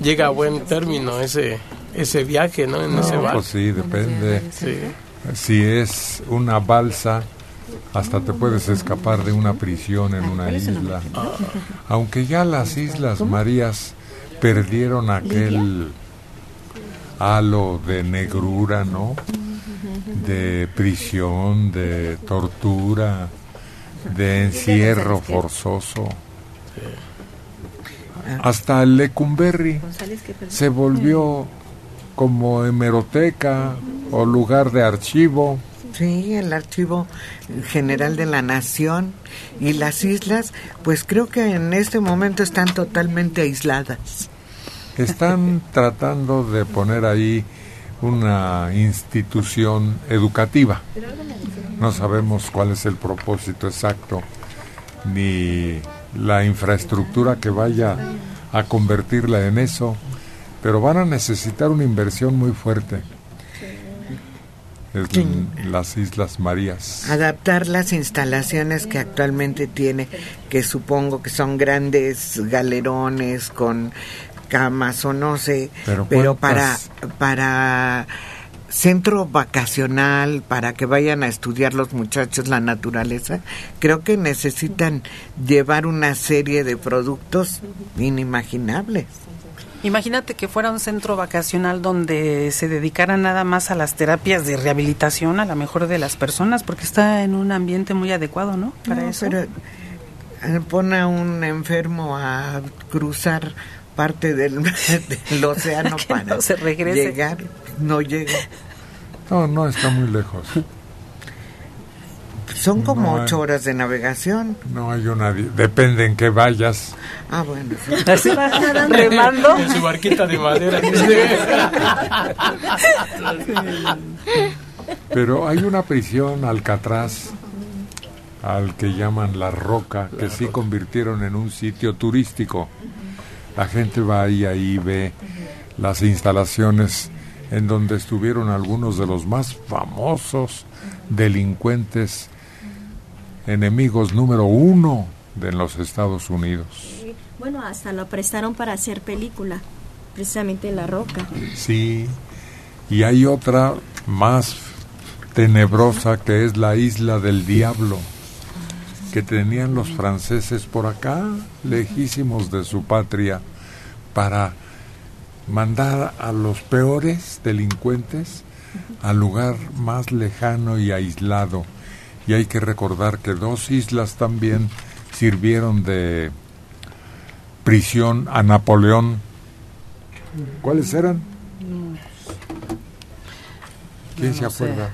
llega a buen término ese ese viaje, ¿no? En ese No, barco. pues sí, depende. Sí. Si es una balsa, hasta te puedes escapar de una prisión en una isla. Aunque ya las Islas Marías perdieron aquel halo de negrura, ¿no? De prisión, de tortura, de encierro forzoso. Hasta el Lecumberri se volvió como hemeroteca o lugar de archivo. Sí, el Archivo General de la Nación y las islas, pues creo que en este momento están totalmente aisladas. Están tratando de poner ahí una institución educativa. No sabemos cuál es el propósito exacto, ni la infraestructura que vaya a convertirla en eso, pero van a necesitar una inversión muy fuerte. Es en las Islas Marías. Adaptar las instalaciones que actualmente tiene, que supongo que son grandes galerones con camas o no sé, Pero pero, para para centro vacacional para que vayan a estudiar los muchachos la naturaleza, creo que necesitan llevar una serie de productos inimaginables. Imagínate que fuera un centro vacacional donde se dedicara nada más a las terapias de rehabilitación, a la mejor de las personas, porque está en un ambiente muy adecuado, ¿no? Para No, eso. pero eh, pon a un enfermo a cruzar parte del, del océano Que para no se regrese. llegar, no llega. No, no está muy lejos. Son como No hay- ocho horas de navegación. No hay una... Depende en qué vayas. Ah, bueno. Así va remando. En su barquita de madera. Pero hay una prisión, Alcatraz, al que llaman La Roca, que sí convirtieron en un sitio turístico. La gente va ahí, ahí ve las instalaciones en donde estuvieron algunos de los más famosos delincuentes, enemigos número uno de los Estados Unidos. Bueno, hasta lo prestaron para hacer película, precisamente La Roca. Sí, y hay otra más tenebrosa que es la isla del diablo, que tenían los franceses por acá, lejísimos de su patria, para mandar a los peores delincuentes al lugar más lejano y aislado. Y hay que recordar que dos islas también sirvieron de prisión a Napoleón. ¿Cuáles eran? ¿Quién No, se sé. acuerda?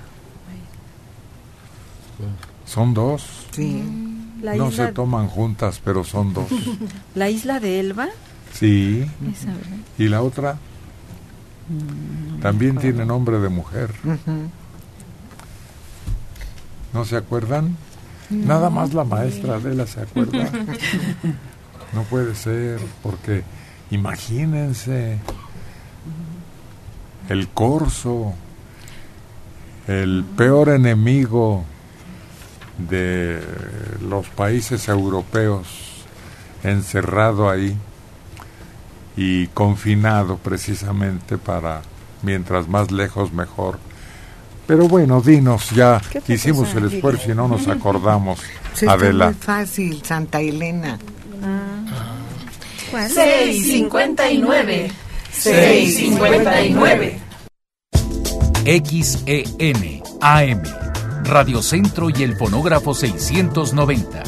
Son dos. Sí. La no isla- se toman juntas, pero son dos. La isla de Elba. Sí. ¿Y la otra? También tiene nombre de mujer. ¿No se acuerdan? Nada más la maestra Adela se acuerda. No puede ser, porque imagínense el corso, el peor enemigo de los países europeos, encerrado ahí y confinado precisamente para mientras más lejos mejor. Pero bueno, dinos, ya ¿Qué otra hicimos el esfuerzo y no nos acordamos. Sí, está Adela. muy fácil, Santa Elena. ¿Cuál? 659. 659. XEN AM, Radio Centro y el fonógrafo 690.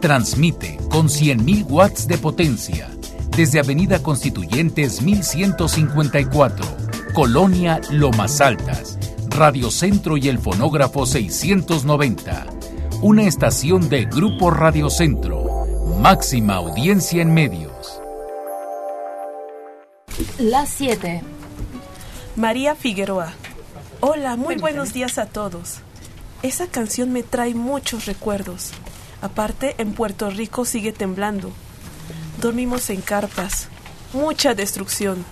Transmite con 100.000 watts de potencia desde Avenida Constituyentes 1154, Colonia Lomas Altas. Radio Centro y el fonógrafo 690. Una estación de Grupo Radio Centro. Máxima audiencia en medios. Las 7. María Figueroa. Hola, muy buenos días a todos. Esa canción me trae muchos recuerdos. Aparte, en Puerto Rico sigue temblando. Dormimos en carpas. Mucha destrucción.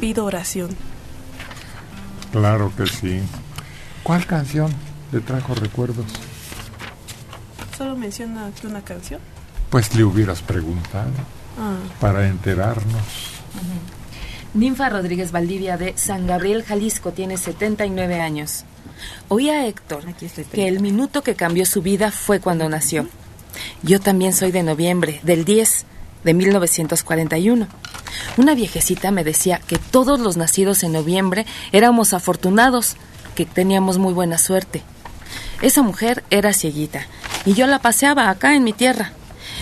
Pido oración. Claro que sí. ¿Cuál canción le trajo recuerdos? Solo menciona que una canción. Pues le hubieras preguntado Ah. para enterarnos. Ninfa Rodríguez Valdivia de San Gabriel, Jalisco, tiene 79 años. Oí a Héctor que el minuto que cambió su vida fue cuando nació. Yo también soy de noviembre, del 10 de 1941. Una viejecita me decía que todos los nacidos en noviembre éramos afortunados, que teníamos muy buena suerte. Esa mujer era cieguita y yo la paseaba acá en mi tierra.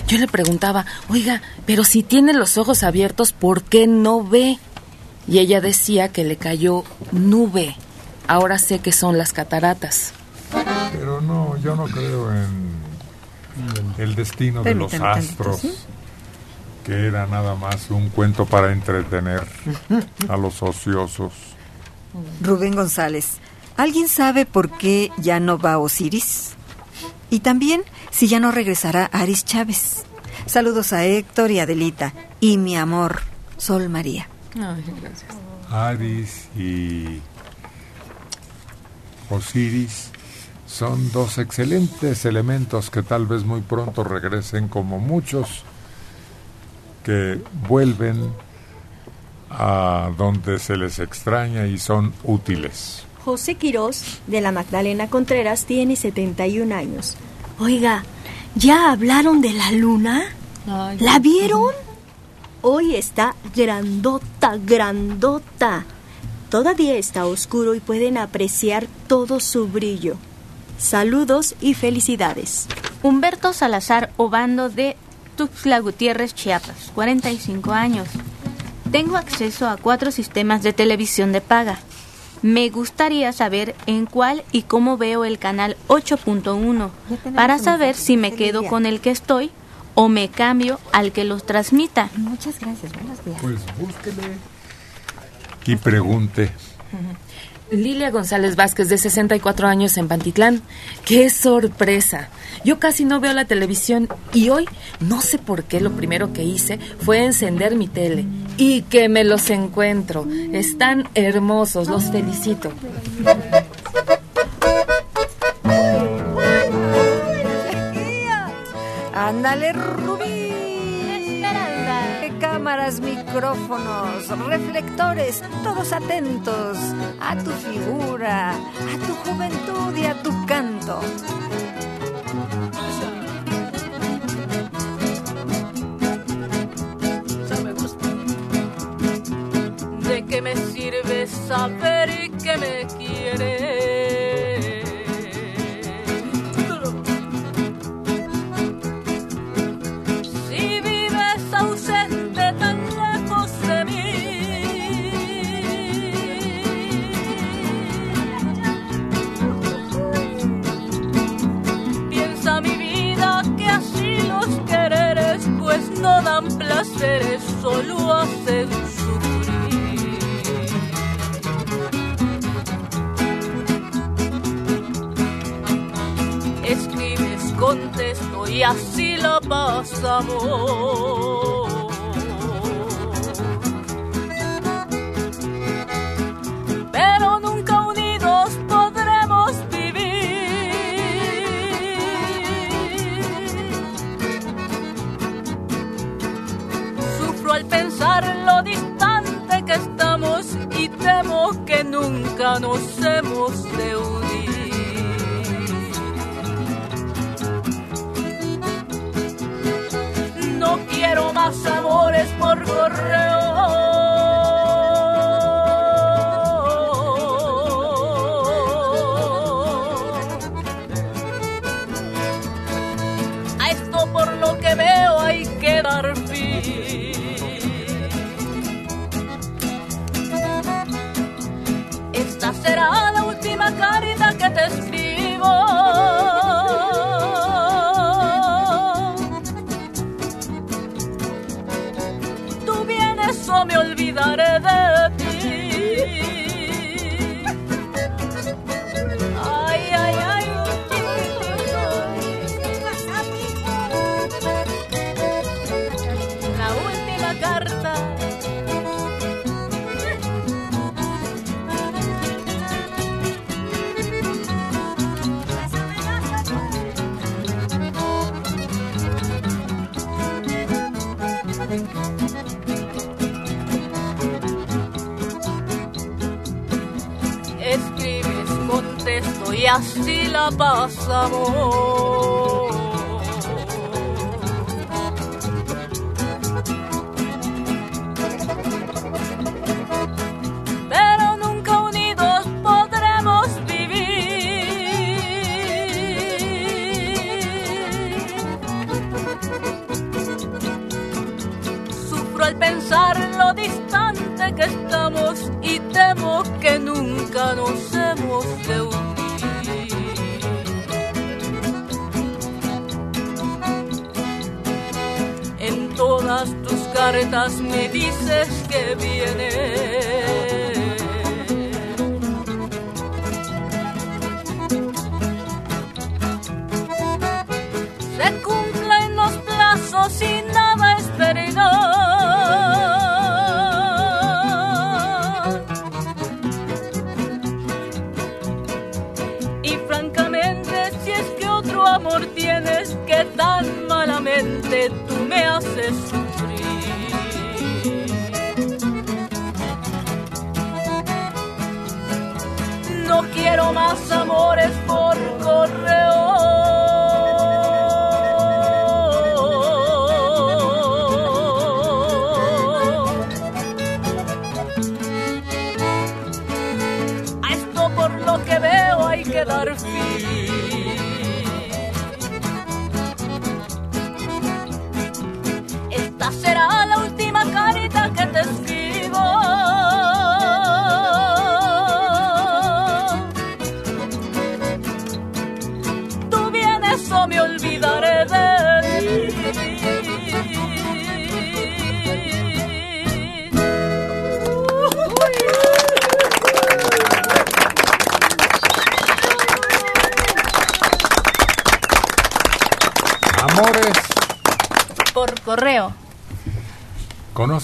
Yo le preguntaba, oiga, pero si tiene los ojos abiertos, ¿por qué no ve? Y ella decía que le cayó nube. Ahora sé que son las cataratas. Pero no, yo no creo en el destino de los astros, que era nada más un cuento para entretener a los ociosos. Rubén González. ¿Alguien sabe por qué ya no va Osiris? Y también si ya no regresará Aris Chávez. Saludos a Héctor y Adelita. Y mi amor, Sol María. Ay, gracias. Aries y Osiris son dos excelentes elementos que tal vez muy pronto regresen como muchos que vuelven a donde se les extraña y son útiles. José Quirós, de la Magdalena Contreras, tiene 71 años. Oiga, ¿ya hablaron de la luna? ¿La vieron? Hoy está grandota, grandota. Todavía está oscuro y pueden apreciar todo su brillo. Saludos y felicidades. Humberto Salazar Obando de Tuxtla Gutiérrez, Chiapas, 45 años. Tengo acceso a cuatro sistemas de televisión de paga. Me gustaría saber en cuál y cómo veo el canal 8.1 para saber si me quedo con el que estoy o me cambio al que los transmita. Muchas gracias, buenos días. Pues búsquele y pregunte. Lilia González Vázquez, de 64 años en Pantitlán. ¡Qué sorpresa! Yo casi no veo la televisión y hoy, no sé por qué, lo primero que hice fue encender mi tele. Y que me los encuentro. Están hermosos, los felicito. Ándale, Rubí. Cámaras, micrófonos, reflectores, todos atentos a tu figura, a tu juventud y a tu canto. ¿De qué me sirve saber que me quieres? Dan placeres, solo hacen sufrir. Escribes, contesto y así la pasamos. Lo distante que estamos y temo que nunca nos hemos de unir. No quiero más amores por correo. Y así la pasamos.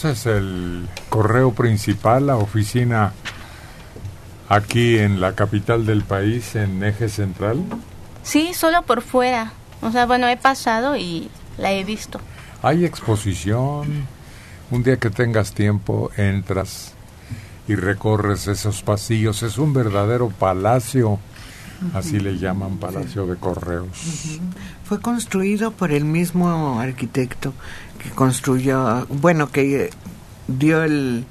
¿Conoces el correo principal, la oficina aquí en la capital del país, en Eje Central? Sí, solo por fuera. O sea, bueno, he pasado y la he visto. Hay exposición. Un día que tengas tiempo, entras y recorres esos pasillos. Es un verdadero palacio. Así le llaman Palacio de Correos. Fue construido por el mismo arquitecto construyó, bueno, que dio el,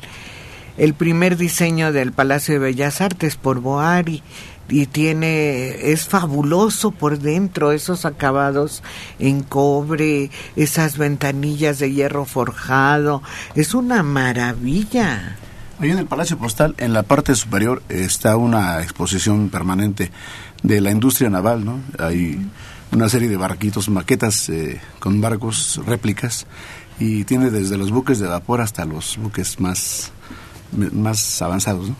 el primer diseño del Palacio de Bellas Artes por Boari y tiene es fabuloso por dentro esos acabados en cobre, esas ventanillas de hierro forjado, es una maravilla. Ahí en el Palacio Postal, en la parte superior, está una exposición permanente de la industria naval, ¿no? Hay una serie de barquitos, maquetas eh, con barcos, réplicas, y tiene desde los buques de vapor hasta los buques más, más avanzados, ¿no?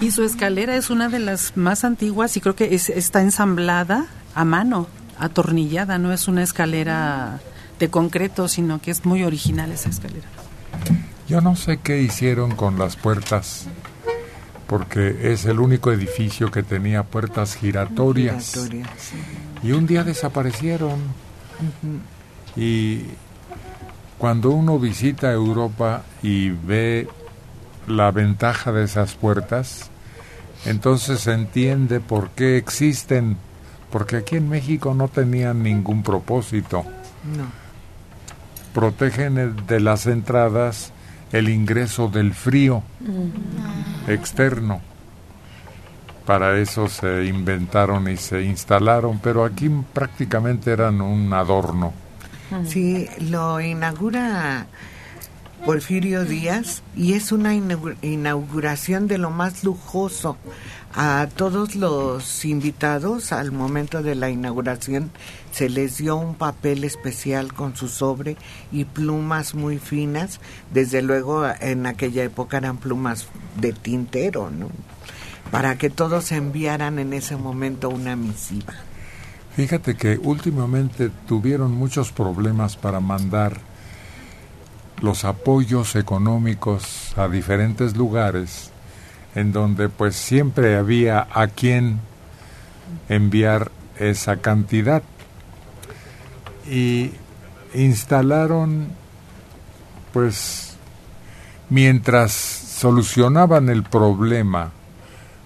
Y su escalera es una de las más antiguas y creo que es- está ensamblada a mano, atornillada, no es una escalera de concreto, sino que es muy original esa escalera. Yo no sé qué hicieron con las puertas, porque es el único edificio que tenía puertas giratorias. Giratoria, sí. Y un día desaparecieron. Y cuando uno visita Europa y ve la ventaja de esas puertas, entonces se entiende por qué existen, porque aquí en México no tenían ningún propósito. No. Protegen el- de las entradas el ingreso del frío externo. Para eso se inventaron y se instalaron, pero aquí prácticamente eran un adorno. Sí, lo inaugura Porfirio Díaz y es una inaugu- inauguración de lo más lujoso. A todos los invitados al momento de la inauguración se les dio un papel especial con su sobre y plumas muy finas. Desde luego en aquella época eran plumas de tintero, ¿no? Para que todos enviaran en ese momento una misiva. Fíjate que últimamente tuvieron muchos problemas para mandar los apoyos económicos a diferentes lugares en donde pues siempre había a quien enviar esa cantidad y instalaron pues mientras solucionaban el problema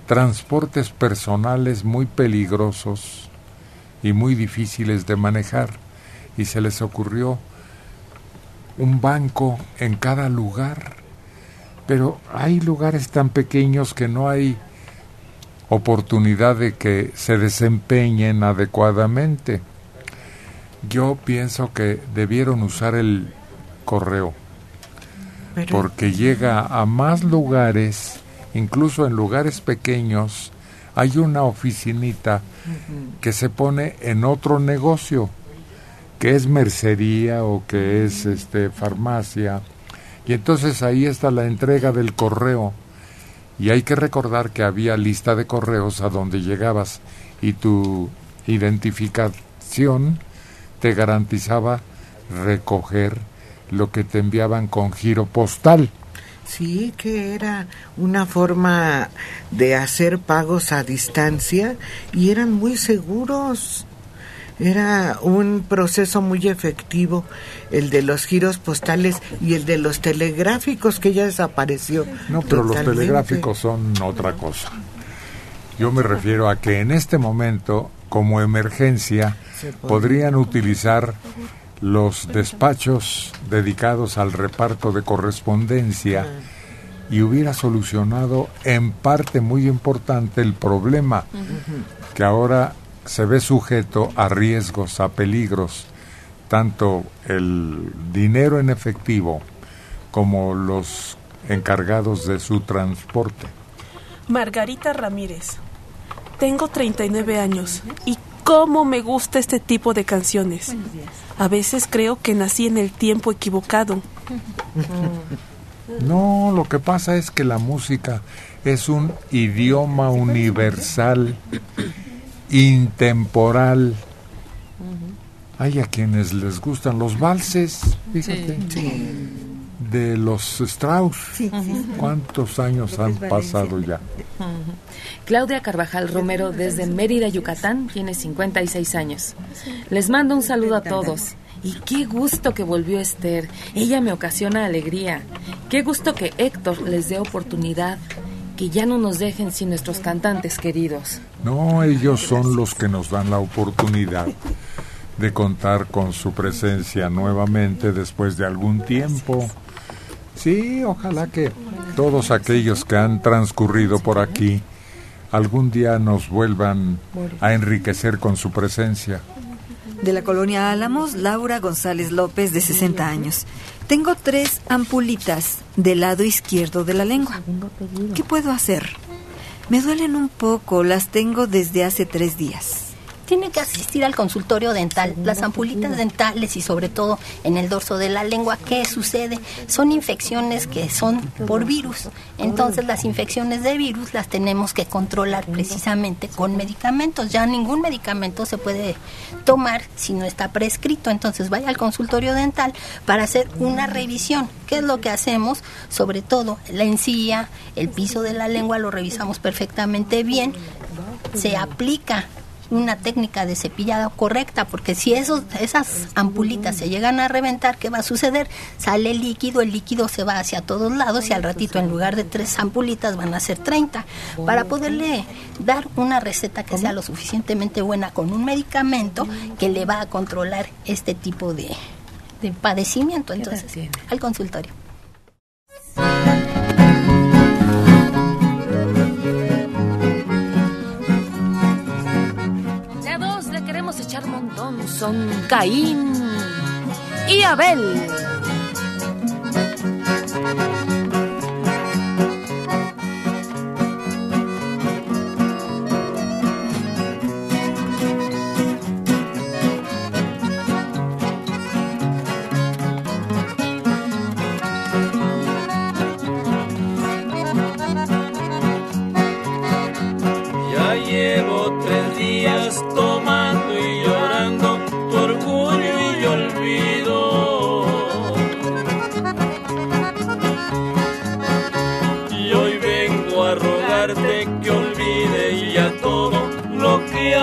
transportes personales muy peligrosos y muy difíciles de manejar. Y se les ocurrió un banco en cada lugar. Pero hay lugares tan pequeños que no hay oportunidad de que se desempeñen adecuadamente. Yo pienso que debieron usar el correo Pero- porque llega a más lugares incluso en lugares pequeños hay una oficinita que se pone en otro negocio, que es mercería o que es este farmacia. Y entonces ahí está la entrega del correo. Y hay que recordar que había lista de correos a donde llegabas y tu identificación te garantizaba recoger lo que te enviaban con giro postal. Sí, que era una forma de hacer pagos a distancia y eran muy seguros. Era un proceso muy efectivo el de los giros postales y el de los telegráficos que ya desapareció. No, pero los telegráficos son otra cosa. Yo me refiero a que en este momento, como emergencia, podrían utilizar los despachos dedicados al reparto de correspondencia y hubiera solucionado en parte muy importante el problema. que ahora se ve sujeto a riesgos, a peligros, tanto el dinero en efectivo como los encargados de su transporte. Margarita Ramírez. Tengo 39 años y cómo me gusta este tipo de canciones. A veces creo que nací en el tiempo equivocado. No, lo que pasa es que la música es un idioma universal, intemporal. Hay a quienes les gustan los valses, fíjate, de los Strauss. ¿Cuántos años han pasado ya? Claudia Carvajal Romero desde Mérida, Yucatán, tiene 56 años. Les mando un saludo a todos. Y qué gusto que volvió Esther. Ella me ocasiona alegría. Qué gusto que Héctor les dé oportunidad. Que ya no nos dejen sin nuestros cantantes queridos. No, ellos son los que nos dan la oportunidad de contar con su presencia nuevamente después de algún tiempo. Sí, ojalá que todos aquellos que han transcurrido por aquí algún día nos vuelvan a enriquecer con su presencia. De la colonia Álamos, Laura González López, de 60 años. Tengo tres ampulitas del lado izquierdo de la lengua. ¿Qué puedo hacer? Me duelen un poco, las tengo desde hace tres días. Tiene que asistir al consultorio dental. Las ampulitas dentales y sobre todo en el dorso de la lengua, ¿qué sucede? Son infecciones que son por virus. Entonces las infecciones de virus las tenemos que controlar precisamente con medicamentos. Ya ningún medicamento se puede tomar si no está prescrito. Entonces vaya al consultorio dental para hacer una revisión. ¿Qué es lo que hacemos? Sobre todo la encía, el piso de la lengua lo revisamos perfectamente bien. Se aplica una técnica de cepillado correcta, porque si esos, esas ampulitas se llegan a reventar, ¿qué va a suceder? Sale el líquido, el líquido se va hacia todos lados y al ratito en lugar de tres ampulitas van a ser 30. Para poderle dar una receta que sea lo suficientemente buena con un medicamento que le va a controlar este tipo de, de padecimiento. Entonces, al consultorio. Montón. Son Caín y Abel.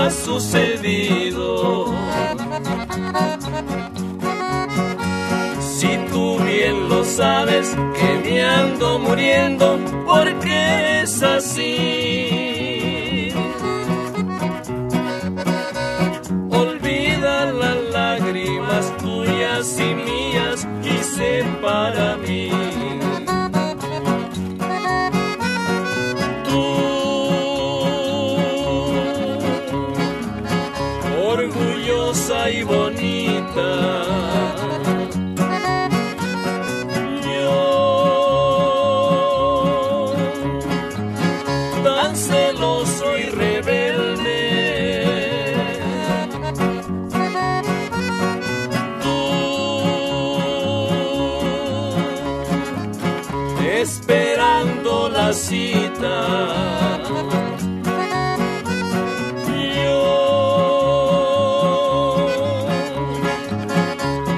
Ha sucedido. Si tú bien lo sabes que me ando muriendo porque es así. Cita. Yo,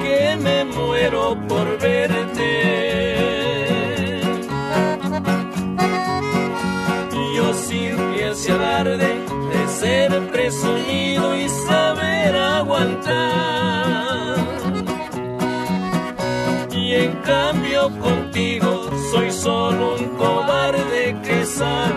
que me muero por verte. Yo simple hacia alarde de ser presumido y saber aguantar. Y en cambio contigo soy solo un cobarde que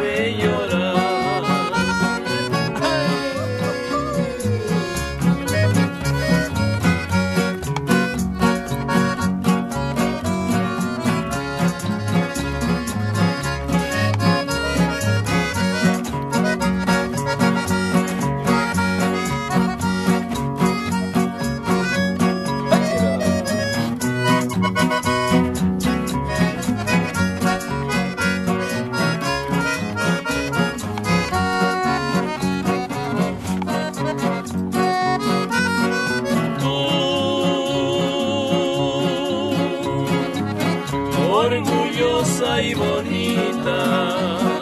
orgullosa y bonita.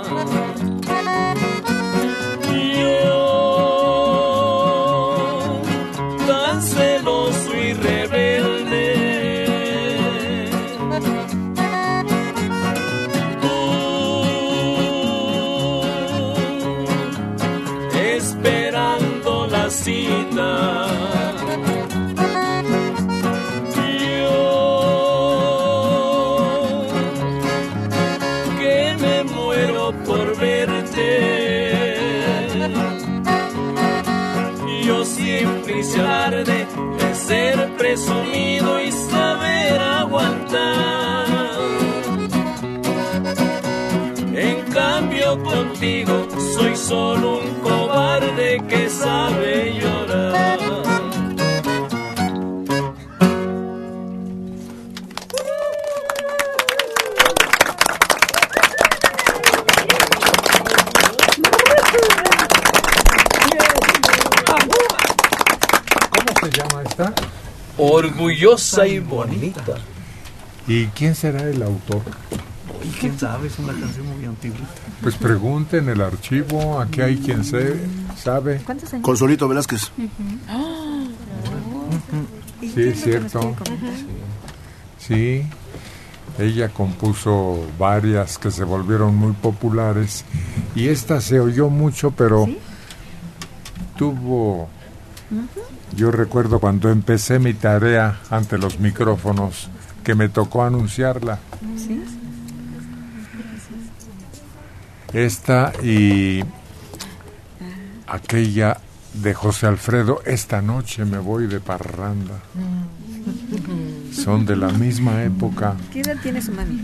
Solo un cobarde que sabe llorar. ¿Cómo se llama esta? Orgullosa y bonita. ¿Y quién será el autor? Y quién sabe, es una canción muy antigua. Pues pregunte en el archivo, aquí hay quien se sabe. ¿Cuántos años? Consolito Velázquez. Sí, es cierto. Sí, ella compuso varias que se volvieron muy populares y esta se oyó mucho, pero tuvo... Yo recuerdo cuando empecé mi tarea ante los micrófonos que me tocó anunciarla. ¿Sí? Esta y aquella de José Alfredo, esta noche me voy de parranda. Son de la misma época. ¿Qué edad tiene su mami?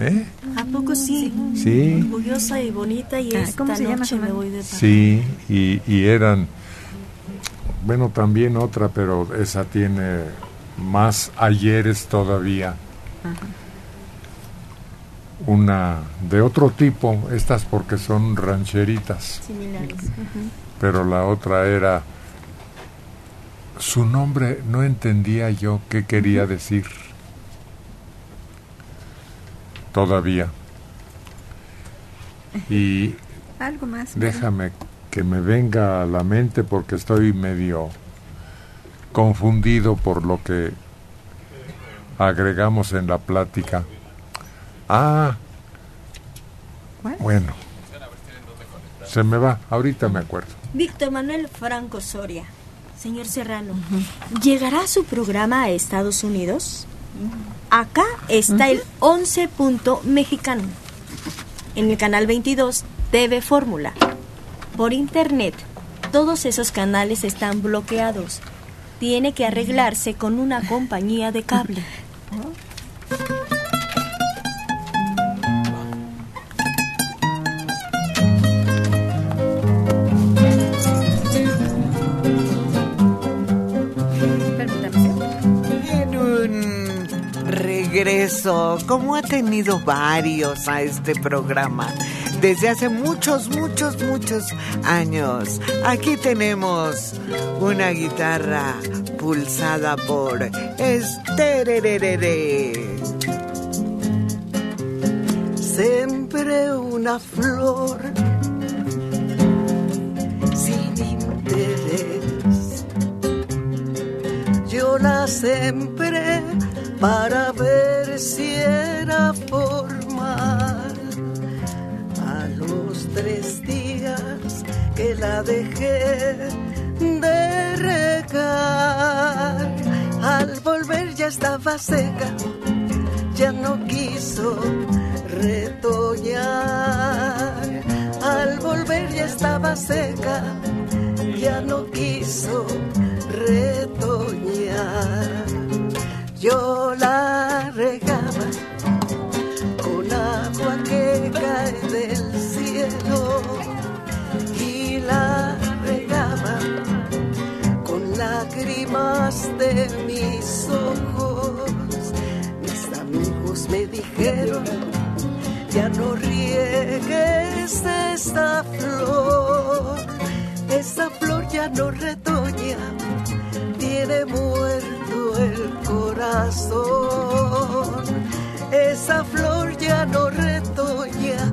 ¿Eh? ¿A poco sí? Sí. Orgullosa y bonita y Ah, esta ¿cómo se llama noche me voy de Sí, y, y eran, bueno, también otra, pero esa tiene más ayeres todavía. Una de otro tipo, estas porque son rancheritas, similares. pero la otra era, su nombre no entendía yo qué quería decir. Todavía. Y Algo más. Déjame que me venga a la mente porque estoy medio confundido por lo que agregamos en la plática. Ah, bueno, se me va, ahorita me acuerdo. Víctor Manuel Franco Soria. Señor Serrano, ¿llegará su programa a Estados Unidos? Acá está el 11 punto mexicano. En el canal 22, TV Fórmula. Por internet, todos esos canales están bloqueados. Tiene que arreglarse con una compañía de cable. regreso, como ha tenido varios a este programa, desde hace muchos, muchos, muchos años. Aquí tenemos una guitarra pulsada por Esterererere. Sempre una flor sin interés. Yo la sembré para ver si era formal. A los tres días que la dejé de regar, al volver ya estaba seca, ya no quiso retoñar. Al volver ya estaba seca, ya no quiso retoñar. Yo la regaba con agua que cae del cielo y la regaba con lágrimas de mis ojos. Mis amigos me dijeron, ya no riegues esta flor, esta flor ya no retoña, tiene muerto el esa flor ya no retoña,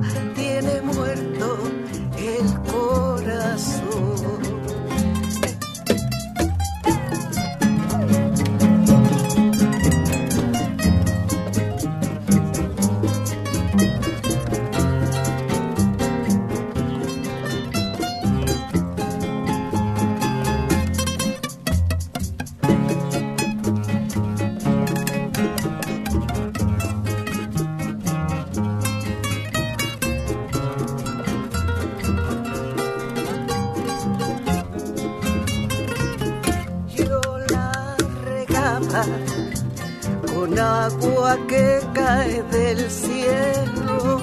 del cielo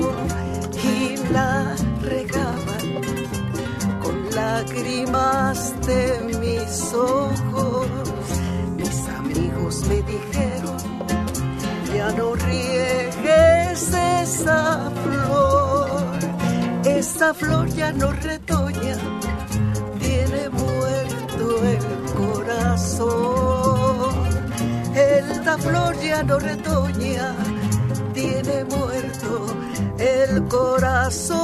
y la regaba con lágrimas de mis ojos. Mis amigos me dijeron, ya no riegues esa flor, esa flor ya no retoña tiene muerto el corazón. Esta flor ya no retoña, tiene muerto el corazón.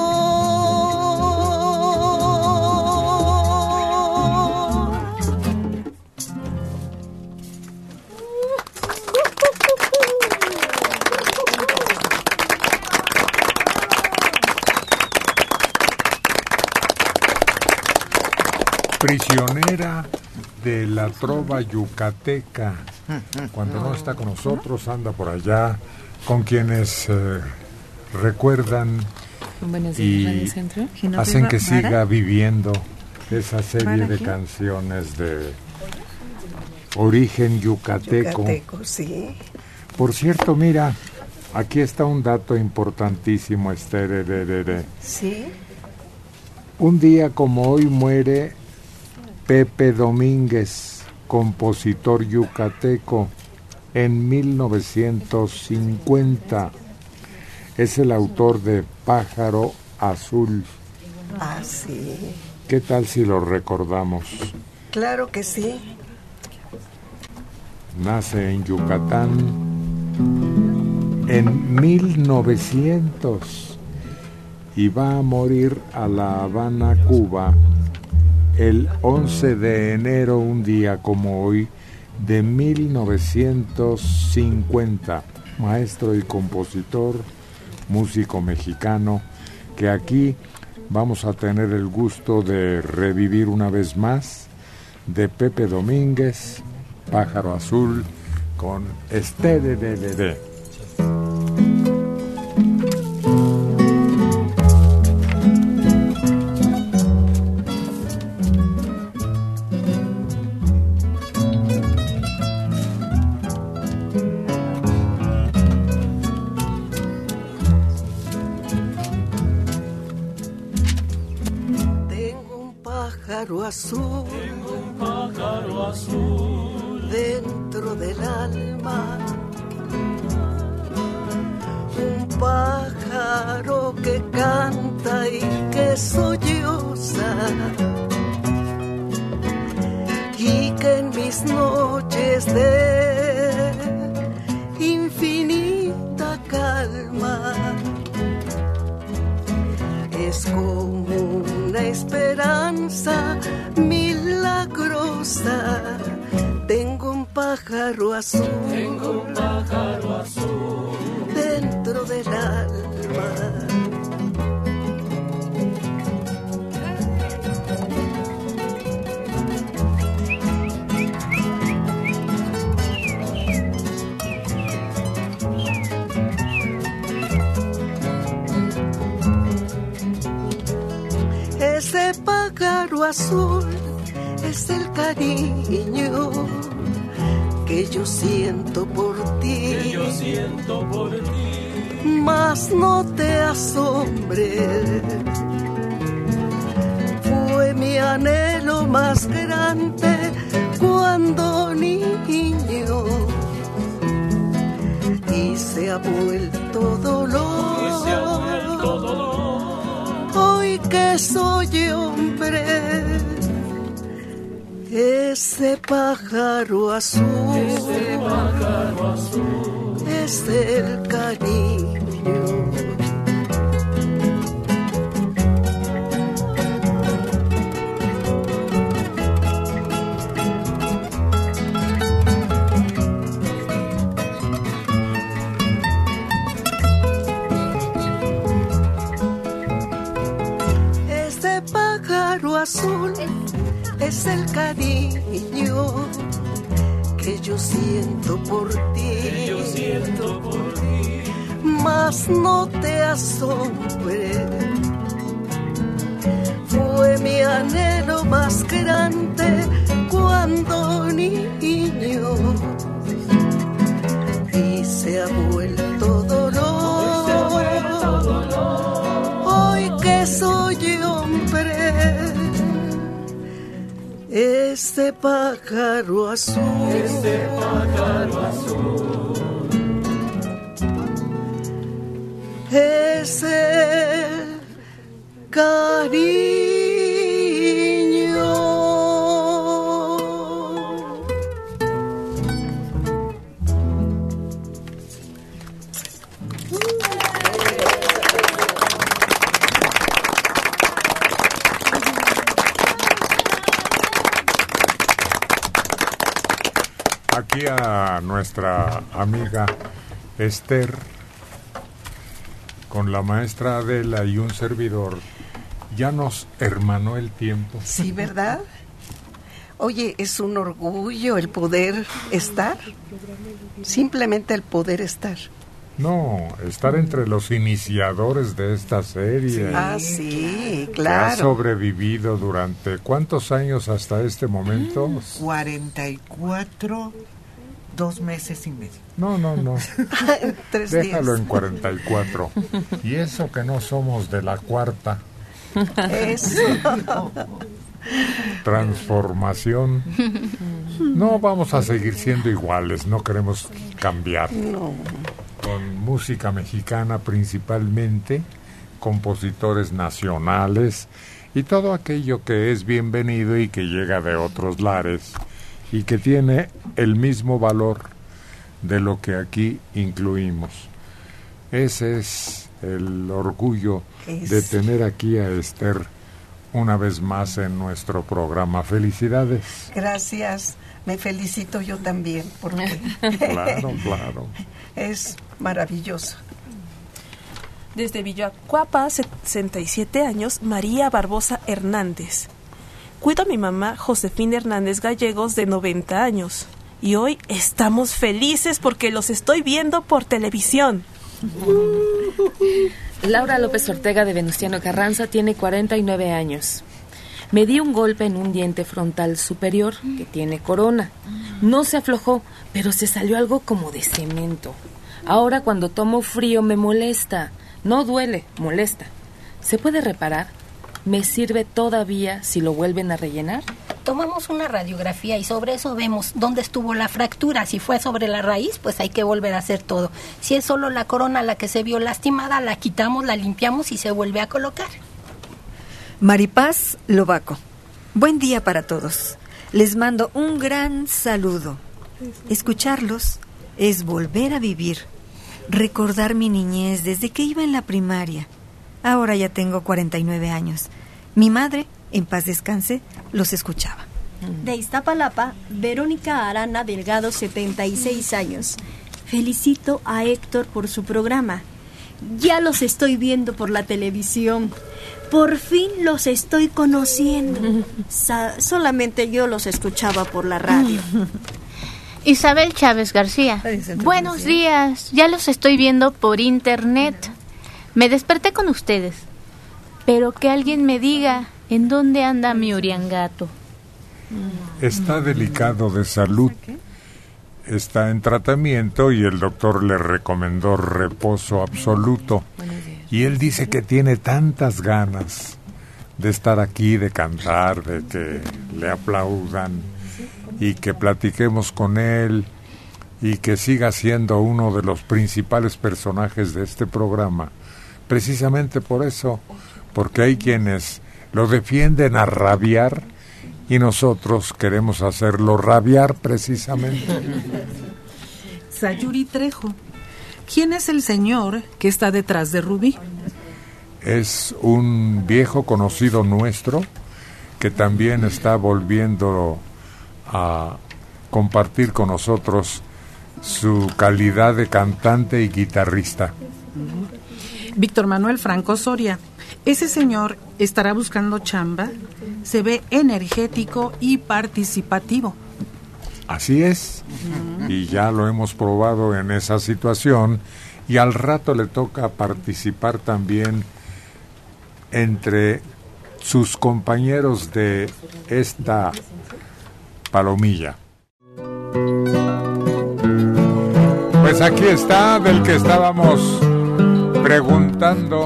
Prisionera de la trova yucateca. Cuando no está con nosotros, anda por allá con quienes eh, recuerdan días, y hacen que siga viviendo esa serie ¿Mara de canciones de origen yucateco. Yucateco, sí. Por cierto, mira, aquí está un dato importantísimo, Esther. de- de- de- Sí. Un día como hoy muere Pepe Domínguez, compositor yucateco, en 1950. Es el autor de Pájaro Azul. Ah, sí. ¿Qué tal si lo recordamos? Claro que sí. Nace en Yucatán en 1900 y va a morir a La Habana, Cuba, el 11 de enero, un día como hoy, de 1950. Maestro y compositor, músico mexicano, que aquí vamos a tener el gusto de revivir una vez más de Pepe Domínguez, Pájaro Azul, con este de azul. Este pájaro azul. A nuestra amiga Esther, con la maestra Adela y un servidor, ya nos hermanó el tiempo. Sí, ¿verdad? Oye, es un orgullo el poder estar. Simplemente el poder estar. No, estar entre los iniciadores de esta serie. Ah, sí, Que ha claro. sobrevivido durante cuántos años hasta este momento? 44, dos meses y medio. No, no, no. Tres Déjalo días. en 44. Y eso que no somos de la cuarta Eso. transformación. No vamos a seguir siendo iguales, no queremos cambiar. No. Con música mexicana principalmente, compositores nacionales y todo aquello que es bienvenido y que llega de otros lares y que tiene el mismo valor de lo que aquí incluimos. Ese es el orgullo de tener aquí a Esther una vez más en nuestro programa. Felicidades. Gracias. Me felicito yo también porque Claro, claro. es maravilloso. Desde Villacuapa, 67 años, María Barbosa Hernández. Cuido a mi mamá Josefina Hernández Gallegos de 90 años. Y hoy estamos felices porque los estoy viendo por televisión. Laura López Ortega de Venustiano Carranza tiene 49 años. Me di un golpe en un diente frontal superior que tiene corona. No se aflojó, pero se salió algo como de cemento. Ahora cuando tomo frío me molesta. No duele, molesta. ¿Se puede reparar? ¿Me sirve todavía si lo vuelven a rellenar? Tomamos una radiografía y sobre eso vemos dónde estuvo la fractura. Si fue sobre la raíz, pues hay que volver a hacer todo. Si es solo la corona la que se vio lastimada, la quitamos, la limpiamos y se vuelve a colocar. Maripaz Lobaco. Buen día para todos. Les mando un gran saludo. Escucharlos es volver a vivir, recordar mi niñez desde que iba en la primaria. Ahora ya tengo 49 años. Mi madre, en paz descanse, los escuchaba. De Iztapalapa, Verónica Arana Delgado, 76 años. Felicito a Héctor por su programa. Ya los estoy viendo por la televisión. Por fin los estoy conociendo. Sa- solamente yo los escuchaba por la radio. Isabel Chávez García. Buenos días. Ya los estoy viendo por internet. Me desperté con ustedes. Pero que alguien me diga en dónde anda mi Uriangato. Está delicado de salud. Está en tratamiento y el doctor le recomendó reposo absoluto. Y él dice que tiene tantas ganas de estar aquí, de cantar, de que le aplaudan y que platiquemos con él y que siga siendo uno de los principales personajes de este programa. Precisamente por eso, porque hay quienes lo defienden a rabiar y nosotros queremos hacerlo rabiar precisamente. Sayuri Trejo. ¿Quién es el señor que está detrás de Rubí? Es un viejo conocido nuestro que también está volviendo a compartir con nosotros su calidad de cantante y guitarrista. Víctor Manuel Franco Soria. Ese señor estará buscando chamba, se ve energético y participativo. Así es, y ya lo hemos probado en esa situación y al rato le toca participar también entre sus compañeros de esta palomilla. Pues aquí está del que estábamos preguntando.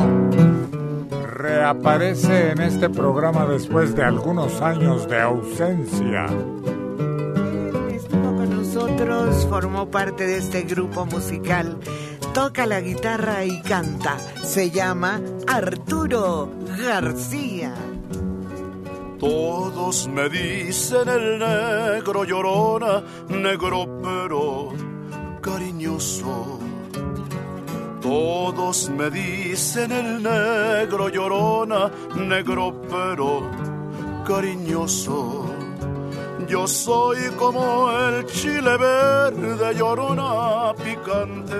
Reaparece en este programa después de algunos años de ausencia. Estuvo con nosotros, formó parte de este grupo musical. Toca la guitarra y canta. Se llama Arturo García. Todos me dicen el negro llorona, negro pero cariñoso. Todos me dicen el negro llorona, negro pero cariñoso. Yo soy como el chile verde llorona, picante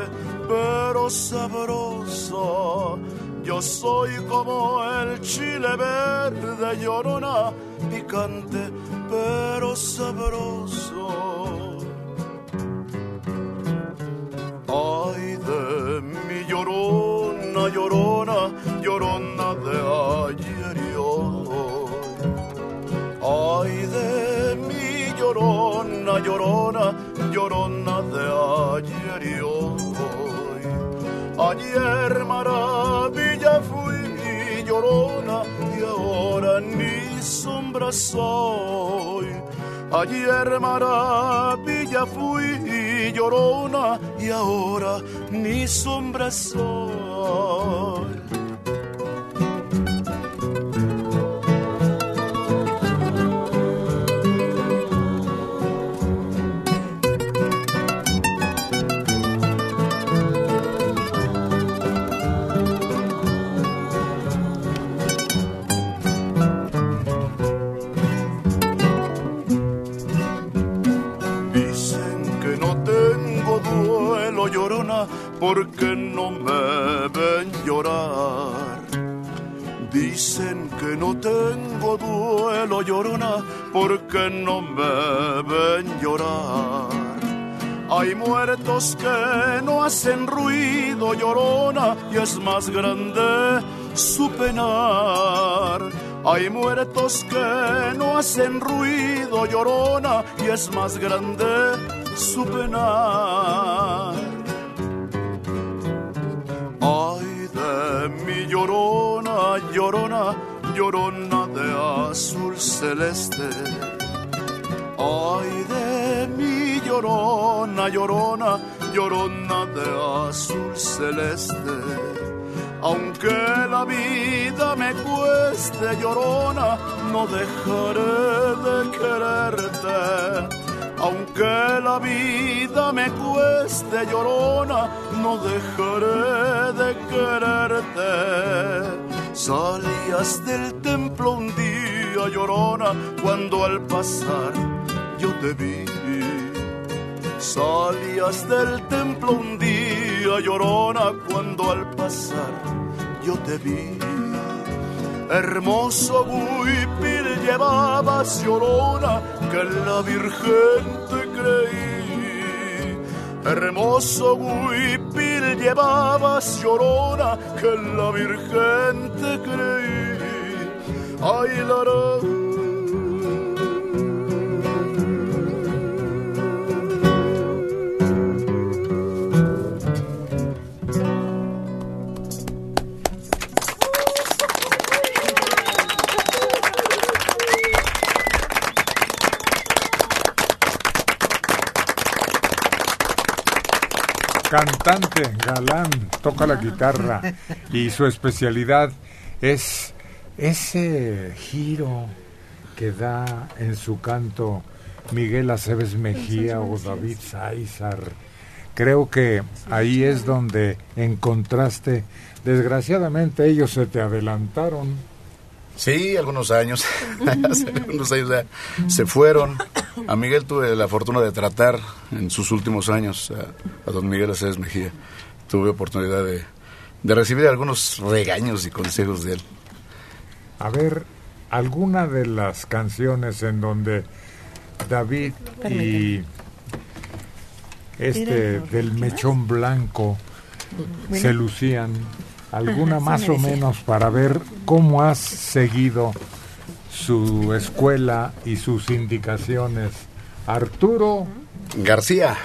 pero sabroso. Yo soy como el chile verde llorona, picante pero sabroso. Ay de mi llorona, llorona, llorona de ayer y hoy. Ay de mi llorona, llorona, llorona de ayer y hoy. Ayer maravilla fui llorona y ahora ni sombra soy. Ayer maravilla fui llorona y ahora ni sombra soy. Porque no me ven llorar. Dicen que no tengo duelo llorona porque no me ven llorar. Hay muertos que no hacen ruido llorona y es más grande su penar. Hay muertos que no hacen ruido llorona y es más grande su penar. Mi llorona, llorona, llorona de azul celeste. Ay de mi llorona, llorona, llorona de azul celeste. Aunque la vida me cueste llorona, no dejaré de quererte. Aunque la vida me cueste llorona, no dejaré de quererte. Salías del templo un día llorona, cuando al pasar yo te vi. Salías del templo un día llorona, cuando al pasar yo te vi. Hermoso huipil llevabas llorona, que la Virgen te creí. Hermoso huipil llevabas llorona, que la Virgen te creí. Ay, la, Cantante, galán, toca la guitarra y su especialidad es ese giro que da en su canto Miguel Aceves Mejía o David Sáizar, creo que ahí es donde encontraste, desgraciadamente ellos se te adelantaron. Sí, algunos años, algunos años se fueron. A Miguel tuve la fortuna de tratar en sus últimos años, a, a don Miguel Aceves Mejía. Tuve oportunidad de, de recibir algunos regaños y consejos de él. A ver, alguna de las canciones en donde David y este del mechón blanco Bueno. se lucían, alguna Ajá, más o menos para ver cómo has seguido su escuela y sus indicaciones. Arturo García,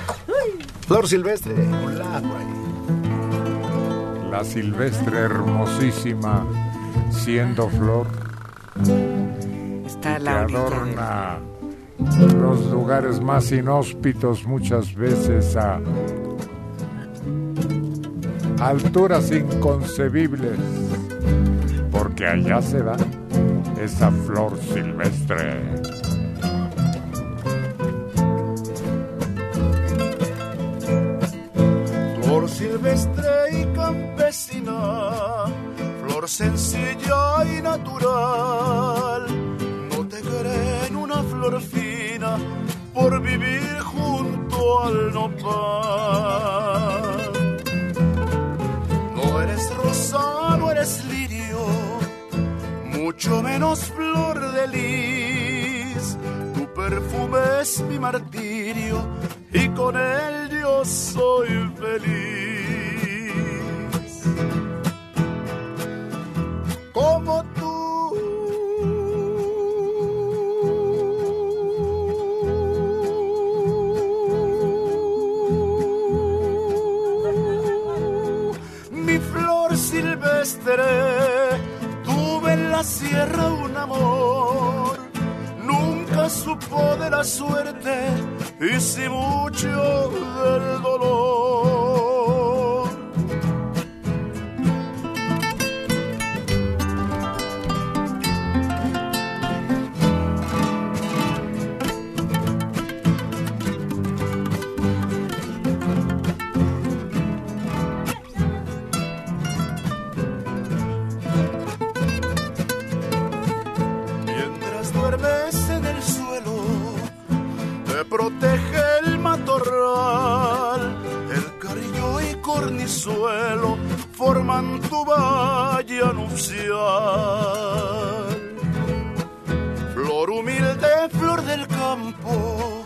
Flor Silvestre, hola, la silvestre hermosísima, siendo flor, Está que la adorna los lugares más inhóspitos muchas veces a alturas inconcebibles, porque allá se da esa flor silvestre. Flor silvestre y campesina, flor sencilla y natural. No te creen una flor fina por vivir junto al nopal. No eres rosa, no eres lirio, mucho menos flor de lis. Tu perfume es mi martirio y con él yo soy feliz. Como tú, mi flor silvestre, la sierra un amor nunca supo de la suerte y sí mucho del dolor. Cornizuelo forman tu valla nupcial. Flor humilde, flor del campo,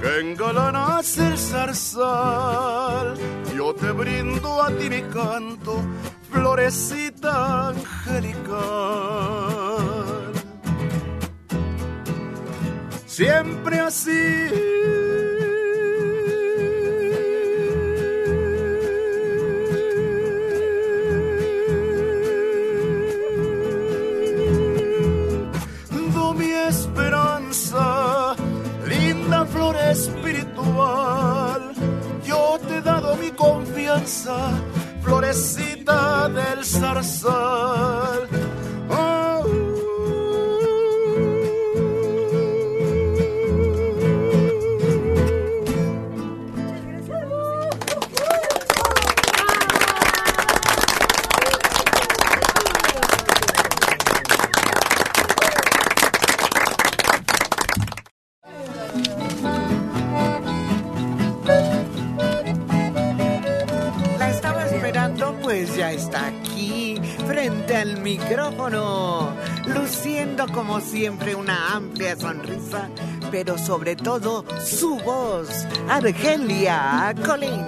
que engalanas el zarzal. Yo te brindo a ti mi canto, florecita angelical. Siempre así. Florecita del zarzal. Luciendo como siempre una amplia sonrisa, pero sobre todo su voz, Argelia Colín.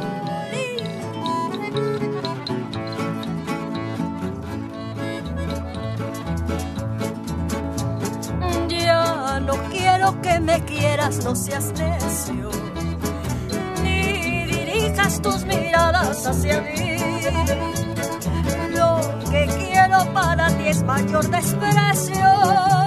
Ya no quiero que me quieras, no seas necio, ni dirijas tus miradas hacia mí. Lo que quiero para es mayor desprecio.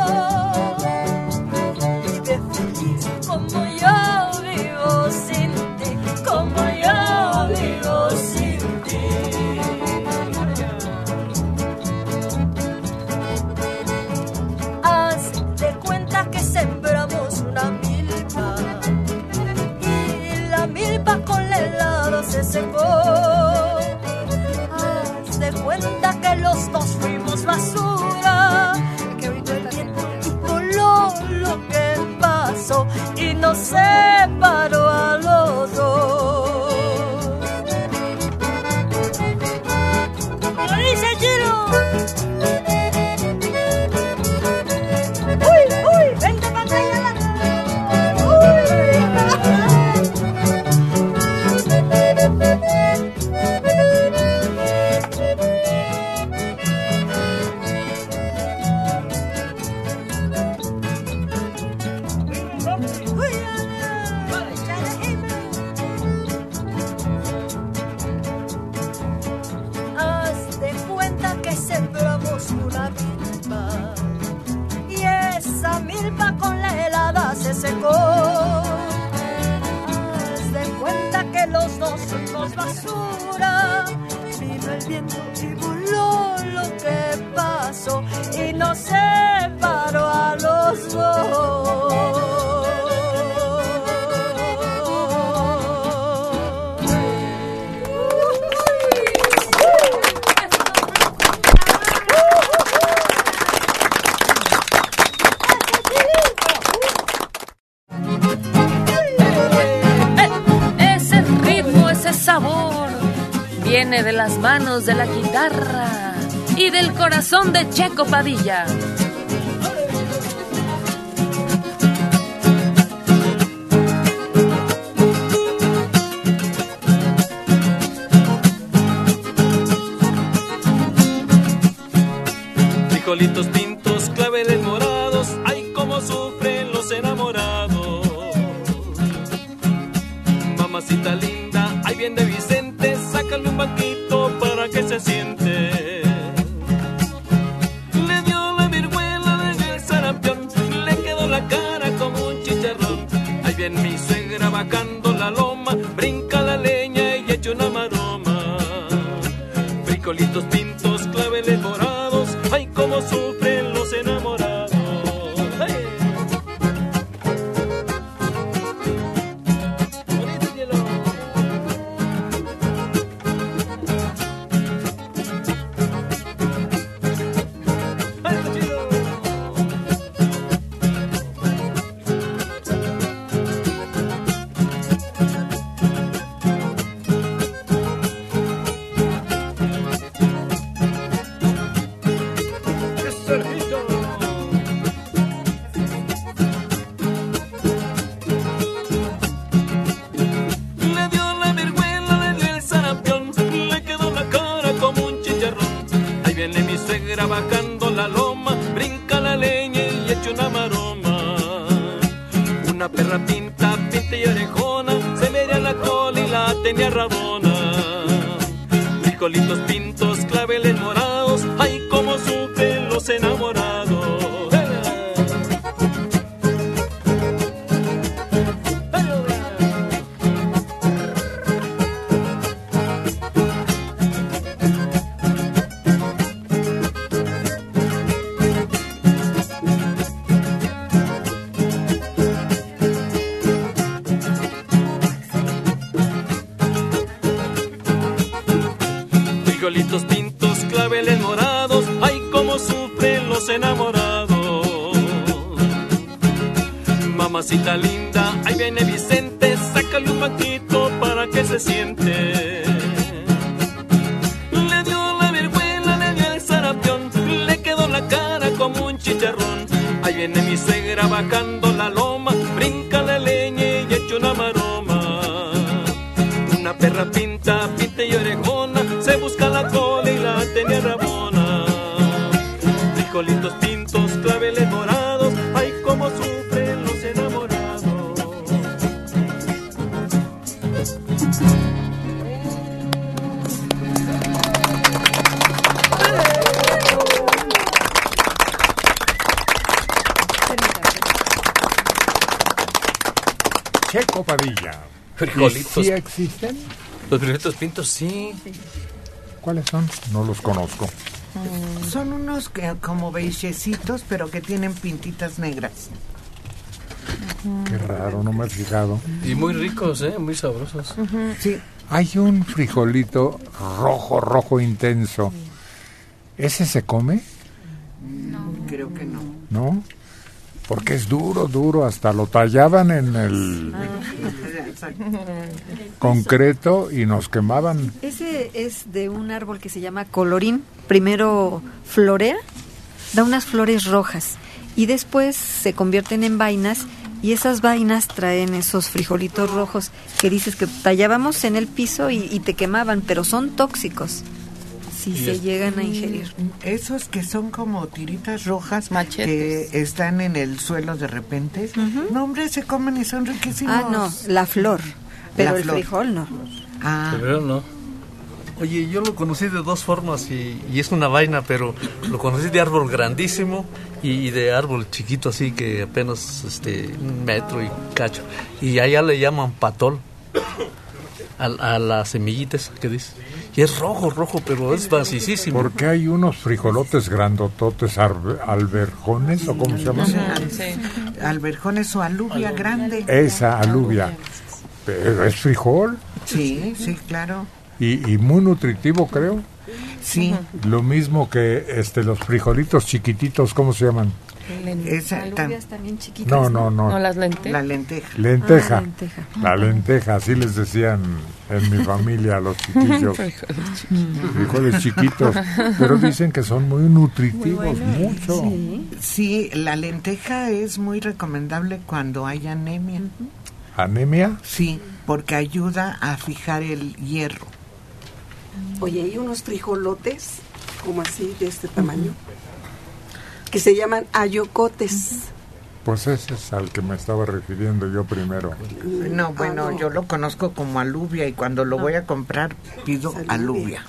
manos de la guitarra y del corazón de Checo Padilla. sí. ¿Cuáles son? No los conozco. Mm. Son unos como beigecitos, pero que tienen pintitas negras. Qué raro, no me has fijado. Y muy ricos, ¿eh? Muy sabrosos. Sí. Hay un frijolito rojo, rojo intenso. ¿Ese se come? No, creo que no. ¿No? Porque es duro, duro. Hasta lo tallaban en el ah, concreto y nos quemaban. Ese es de un árbol que se llama colorín. Primero florea, da unas flores rojas y después se convierten en vainas y esas vainas traen esos frijolitos rojos que dices que tallábamos en el piso y, y te quemaban, pero son tóxicos si se es- llegan a ingerir. Esos que son como tiritas rojas que están en el suelo de repente. No, hombre, se comen y son riquísimos. Ah, no, la flor, pero el flor. frijol no. Ah. Pero no. Oye, yo lo conocí de dos formas y, y es una vaina, pero lo conocí de árbol grandísimo y de árbol chiquito así que apenas este un metro y cacho. Y allá le llaman patol a, a las semillitas que dice. Y es rojo, rojo, pero es basicísimo. Porque hay unos frijolotes grandototes, alberjones, o cómo se llaman. Alberjones o alubia grande. Esa alubia. Pero es frijol Sí, sí, claro. y, y muy nutritivo, creo. Sí. Lo mismo que este los frijolitos chiquititos, ¿cómo se llaman? Esa Alubias también chiquitas. No, no, no. las lentejas. La lenteja. Lenteja. Ah, lenteja. La lenteja, así les decían en mi familia a los chiquillos. Frijoles chiquitos. Pero dicen que son muy nutritivos, mucho. Sí, la lenteja es muy recomendable cuando hay anemia. ¿Anemia? Sí, porque ayuda a fijar el hierro. Oye, hay unos frijolotes, como así, de este tamaño, que se llaman ayocotes. Pues ese es al que me estaba refiriendo yo primero. No, bueno, yo lo conozco como alubia y cuando lo voy a comprar pido alubia.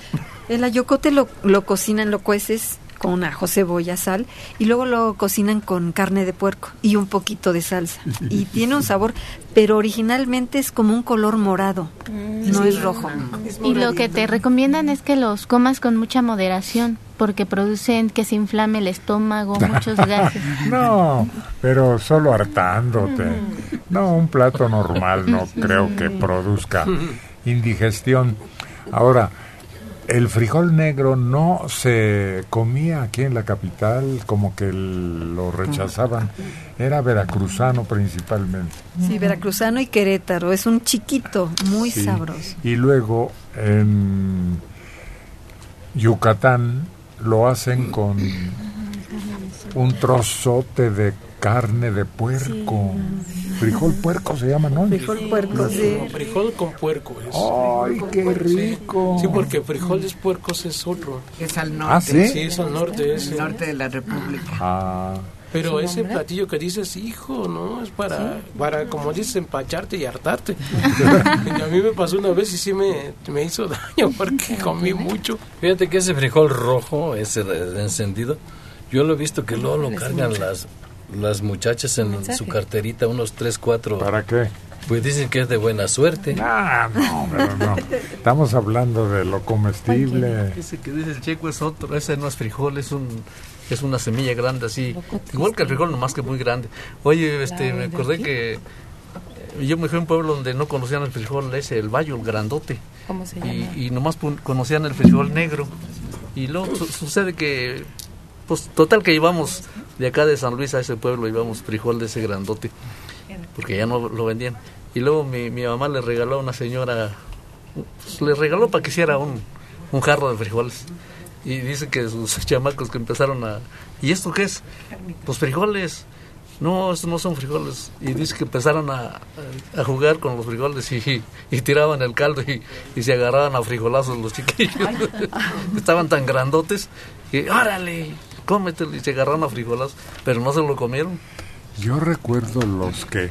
El ayocote lo, lo cocinan, lo cueces con ajo, cebolla, sal y luego lo cocinan con carne de puerco y un poquito de salsa. Y tiene un sabor, pero originalmente es como un color morado, no Sí. es rojo. Y lo que te recomiendan es que los comas con mucha moderación, porque producen que se inflame el estómago, muchos gases. No, pero solo hartándote. No, un plato normal no creo que produzca indigestión. Ahora, el frijol negro no se comía aquí en la capital, como que lo rechazaban. Era veracruzano principalmente. Sí, veracruzano y querétaro, es un chiquito, muy Sí. sabroso. Y luego en Yucatán lo hacen con un trozote de carne de puerco. Frijol puerco se llama, ¿no? Frijol puerco, sí. Frijol con puerco es. ¡Ay, qué rico! Sí, porque frijoles puercos es otro. Es al norte. ¿Ah, sí? Sí, es al norte ese. El norte de la República. Ah, Pero ¿Su ese platillo que dices, hijo, ¿no? Es para, para como dices, empacharte y hartarte. y a mí me pasó una vez y sí me, me hizo daño porque comí mucho. Fíjate que ese frijol rojo, ese de- de encendido, yo lo he visto que luego lo cargan las, las muchachas en mensaje. su carterita, unos 3, 4. ¿Para qué? Pues dicen que es de buena suerte. Ah, no, pero no. Estamos hablando de lo comestible. Ese que dice el checo es otro, ese no es frijol, es un es una semilla grande así, igual que el frijol, nomás que muy grande. Oye, este, me acordé que eh, yo me fui a un pueblo donde no conocían el frijol ese, el bayo, el grandote. ¿Cómo se llama? y, y nomás conocían el frijol negro. Y luego su- sucede que, pues total que íbamos de acá de San Luis a ese pueblo, íbamos frijol de ese grandote, porque ya no lo vendían. Y luego mi, mi mamá le regaló a una señora, pues, le regaló para que hiciera un, un jarro de frijoles. Y dice que sus chamacos que empezaron a... ¿Y esto qué es? Pues frijoles. No, estos no son frijoles. Y dice que empezaron a, a jugar con los frijoles y, y tiraban el caldo y, y se agarraban a frijolazos los chiquillos. Estaban tan grandotes que, órale, cómetelo. Y se agarraron a frijolazos, pero no se lo comieron. Yo recuerdo los que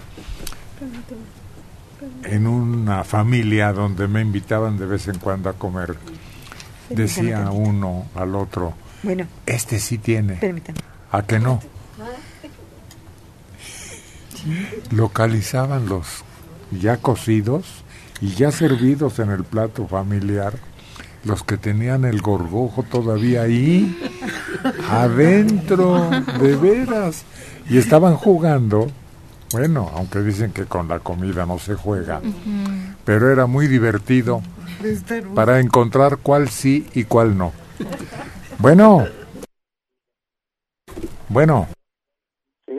en una familia donde me invitaban de vez en cuando a comer, decía uno al otro, Bueno, este sí tiene, permítame. ¿a que no? Localizaban los ya cocidos y ya servidos en el plato familiar, los que tenían el gorgojo todavía ahí, adentro, de veras, y estaban jugando, bueno, aunque dicen que con la comida no se juega, pero era muy divertido para encontrar cuál sí y cuál no. Bueno. Bueno. Sí.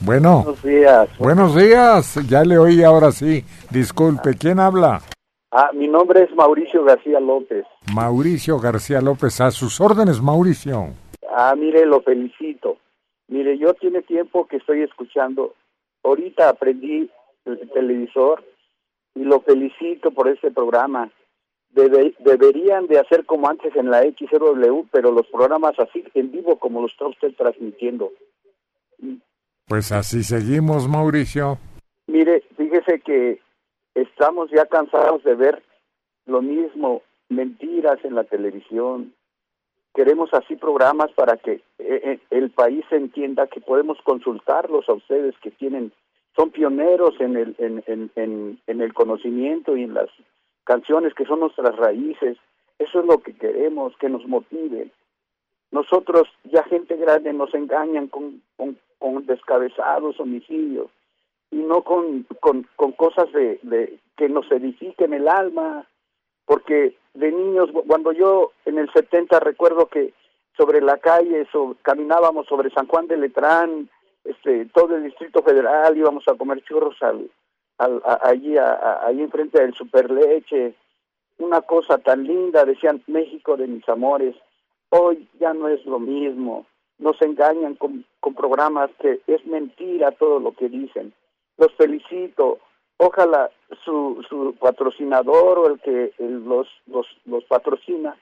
Bueno. Buenos días. Buenos días. Ya le oí ahora sí. Disculpe, ¿quién habla? Ah, mi nombre es Mauricio García López. Mauricio García López. A sus órdenes, Mauricio. Ah, mire, lo felicito. Mire, yo tiene tiempo que estoy escuchando. Ahorita aprendí el televisor y lo felicito por este programa. Debe- deberían de hacer como antes en la XRW, pero los programas así en vivo como lo está usted transmitiendo. Pues así seguimos, Mauricio. Mire, fíjese que estamos ya cansados de ver lo mismo, mentiras en la televisión. Queremos así programas para que eh, eh, el país entienda que podemos consultarlos a ustedes que tienen, son pioneros en el, en, el conocimiento y en las canciones que son nuestras raíces. Eso es lo que queremos, que nos motive. Nosotros, ya gente grande, nos engañan con, con, con descabezados, homicidios, y no con, con, con cosas de, de que nos edifiquen el alma, porque de niños, cuando yo en el 70 recuerdo que sobre la calle so- caminábamos sobre San Juan de Letrán, este, todo el Distrito Federal, íbamos a comer churros al, al, allí, a- a- ahí enfrente del Superleche, una cosa tan linda, decían México de mis amores, hoy ya no es lo mismo, nos engañan con, con programas que es mentira todo lo que dicen. Los felicito, ojalá su, su patrocinador o el que los, los, los patrocina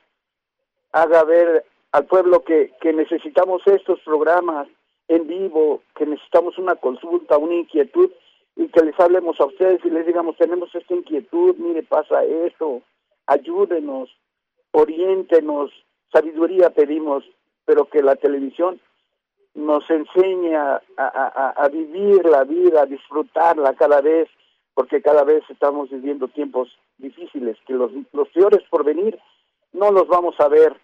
haga ver al pueblo que, que necesitamos estos programas en vivo, que necesitamos una consulta, una inquietud y que les hablemos a ustedes y les digamos, tenemos esta inquietud, mire, pasa esto, ayúdenos, oriéntenos, sabiduría pedimos, pero que la televisión nos enseñe a, a- a- a vivir la vida, a disfrutarla cada vez, porque cada vez estamos viviendo tiempos difíciles, que los, los peores por venir no los vamos a ver,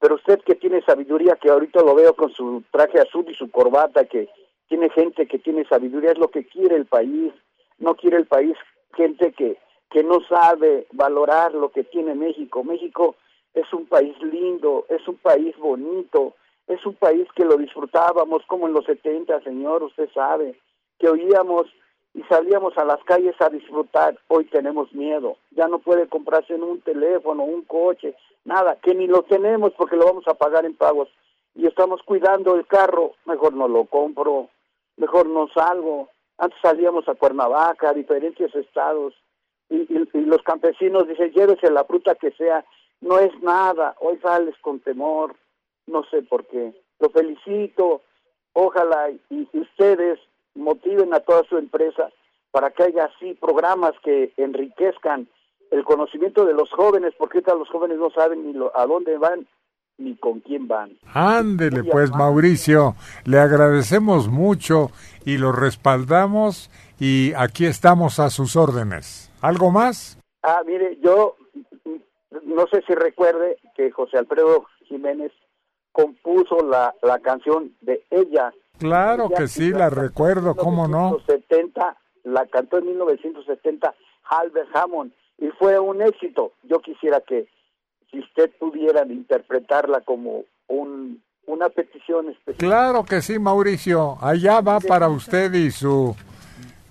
pero usted que tiene sabiduría, que ahorita lo veo con su traje azul y su corbata, que tiene gente que tiene sabiduría, es lo que quiere el país, no quiere el país gente que, que no sabe valorar lo que tiene México. México es un país lindo, es un país bonito, es un país que lo disfrutábamos como en los 70, señor, usted sabe, que oíamos y salíamos a las calles a disfrutar. Hoy tenemos miedo, ya no puede comprarse en un teléfono, un coche, nada, que ni lo tenemos porque lo vamos a pagar en pagos y estamos cuidando el carro, mejor no lo compro, mejor no salgo. Antes salíamos a Cuernavaca, a diferentes estados, y, y- y los campesinos dicen, llévese la fruta que sea, no es nada, hoy sales con temor, no sé por qué. Lo felicito, ojalá y, y ustedes motiven a toda su empresa para que haya así programas que enriquezcan el conocimiento de los jóvenes, porque ahorita los jóvenes no saben ni lo- a dónde van ni con quién van. Ándele pues, Mauricio. Le agradecemos mucho y lo respaldamos y aquí estamos a sus órdenes. ¿Algo más? Ah, mire, yo no sé si recuerde que José Alfredo Jiménez compuso la, la canción de ella. Claro Ella que sí, la canción recuerdo, ¿cómo no? 1970, la cantó en 1970 Albert Hammond y fue un éxito. Yo quisiera que si usted pudiera interpretarla como un, una petición especial. Claro que sí, Mauricio. Allá va para usted y su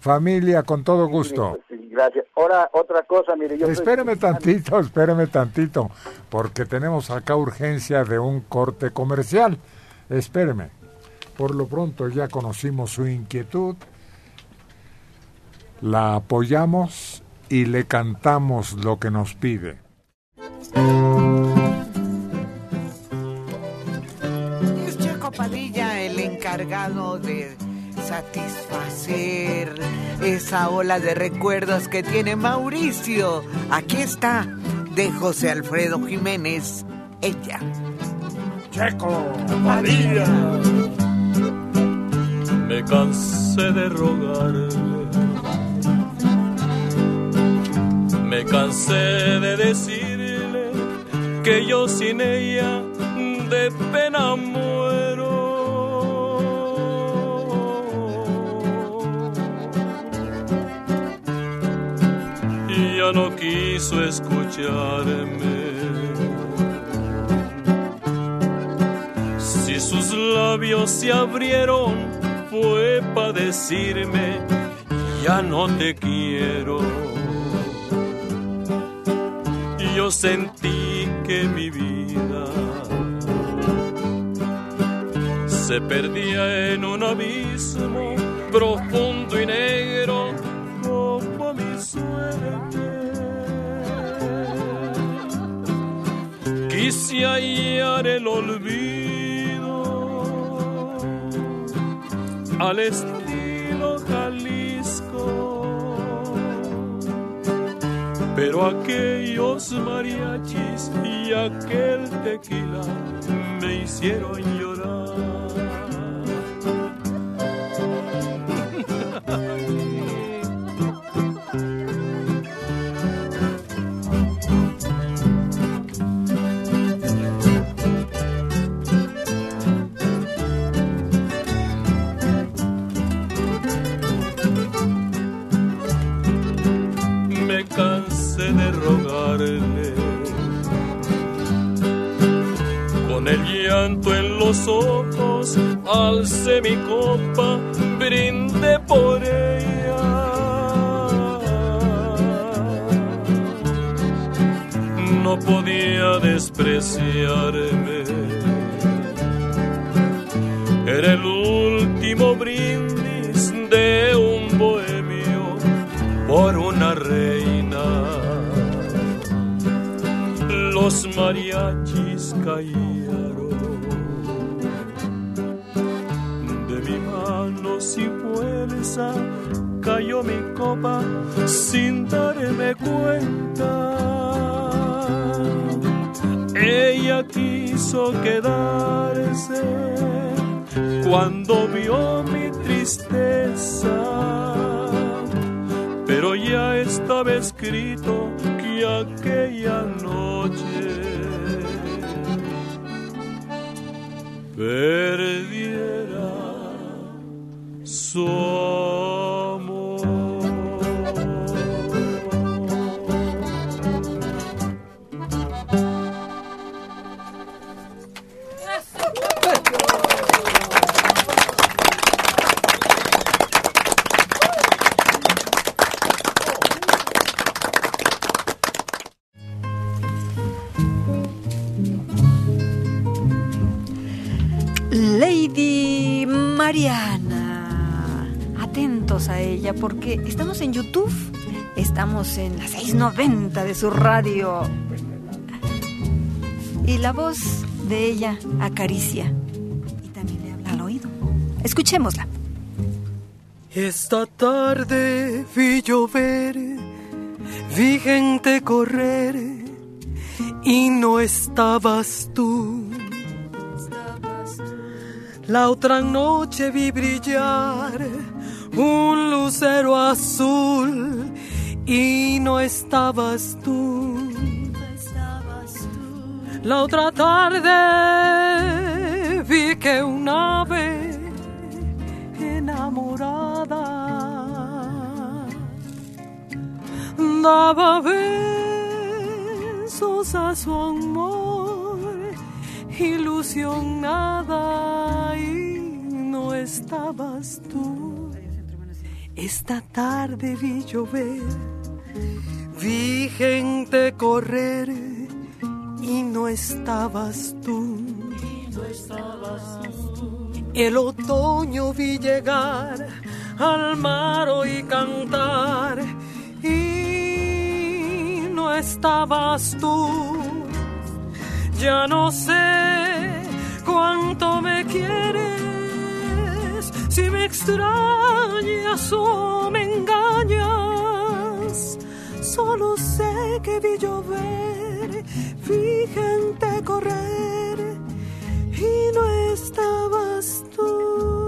familia con todo gusto. Sí, gracias. Ahora, otra cosa, mire, yo Espéreme tantito, espéreme tantito, porque tenemos acá urgencia de un corte comercial. Espéreme. Por lo pronto ya conocimos su inquietud, la apoyamos y le cantamos lo que nos pide. Es Checo Padilla el encargado de satisfacer esa ola de recuerdos que tiene Mauricio. Aquí está, de José Alfredo Jiménez, ella. Checo Padilla. Me cansé de rogarle. Me cansé de decirle que yo sin ella de. no quiso escucharme. Si sus labios se abrieron fue para decirme, ya no te quiero. Y yo sentí que mi vida se perdía en un abismo profundo y negro como mi suerte. Quise hallar el olvido al estilo Jalisco, pero aquellos mariachis y aquel tequila me hicieron llorar. Llanto en los ojos, alcé mi copa, brindé por ella. No podía despreciarme. Era el último brindis de un bohemio por una reina. Los mariachis cayeron Mi copa sin darme cuenta. Ella quiso quedarse cuando vio mi tristeza pero ya estaba escrito que aquella noche perdiera su Porque estamos en YouTube, estamos en la 690 de su radio. Y la voz de ella acaricia y también le habla al oído. Escuchémosla. Esta tarde vi llover, vi gente correr y no estabas tú. La otra noche vi brillar un lucero azul y no estabas tú. La otra tarde vi que un ave enamorada daba besos a su amor ilusionada y no estabas tú. Esta tarde vi llover, vi gente correr y no estabas tú. El otoño vi llegar al mar y cantar y no estabas tú. Ya no sé cuánto me quieres, si me extrañas o me engañas. Solo sé que vi llover, vi gente correr y no estabas tú.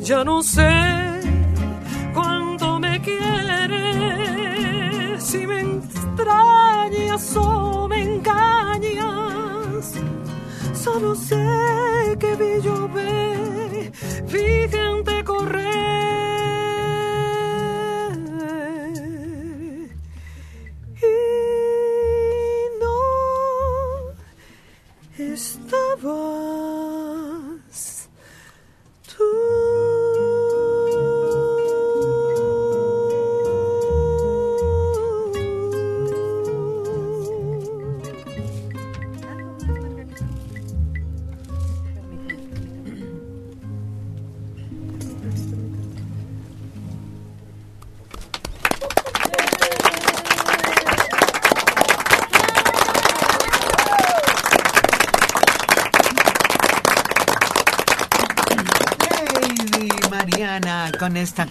Ya no sé cuánto me quieres extrañas o me engañas. Solo sé que vi llover, vi gente correr. Y no estabas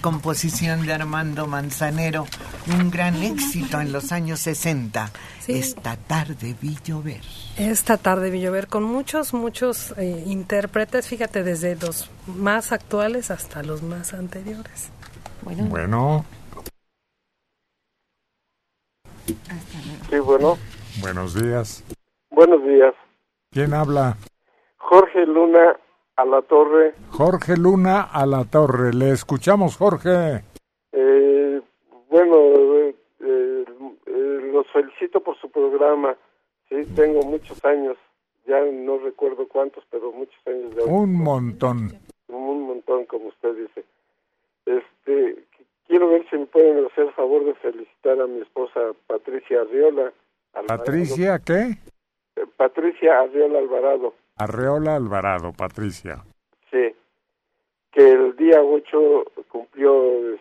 composición de Armando Manzanero, un gran éxito en los años 60. Esta tarde vi llover. Esta tarde vi llover con muchos, muchos eh, intérpretes, fíjate, desde los más actuales hasta los más anteriores. Bueno, Bueno, Sí, bueno, buenos días. buenos días. ¿Quién habla? Jorge Luna a la torre. Jorge Luna a la torre. Le escuchamos, Jorge. Eh, bueno, eh, eh, eh, los felicito por su programa. Sí, tengo muchos años, ya no recuerdo cuántos, pero muchos años de Un montón. un montón, como usted dice. Este, qu- quiero ver si me pueden hacer el favor de felicitar a mi esposa Patricia Arriola. Alvarado. Patricia, ¿qué? Eh, Patricia Arriola Alvarado. Arreola Alvarado, Patricia. Sí, que el día 8 cumplió eh,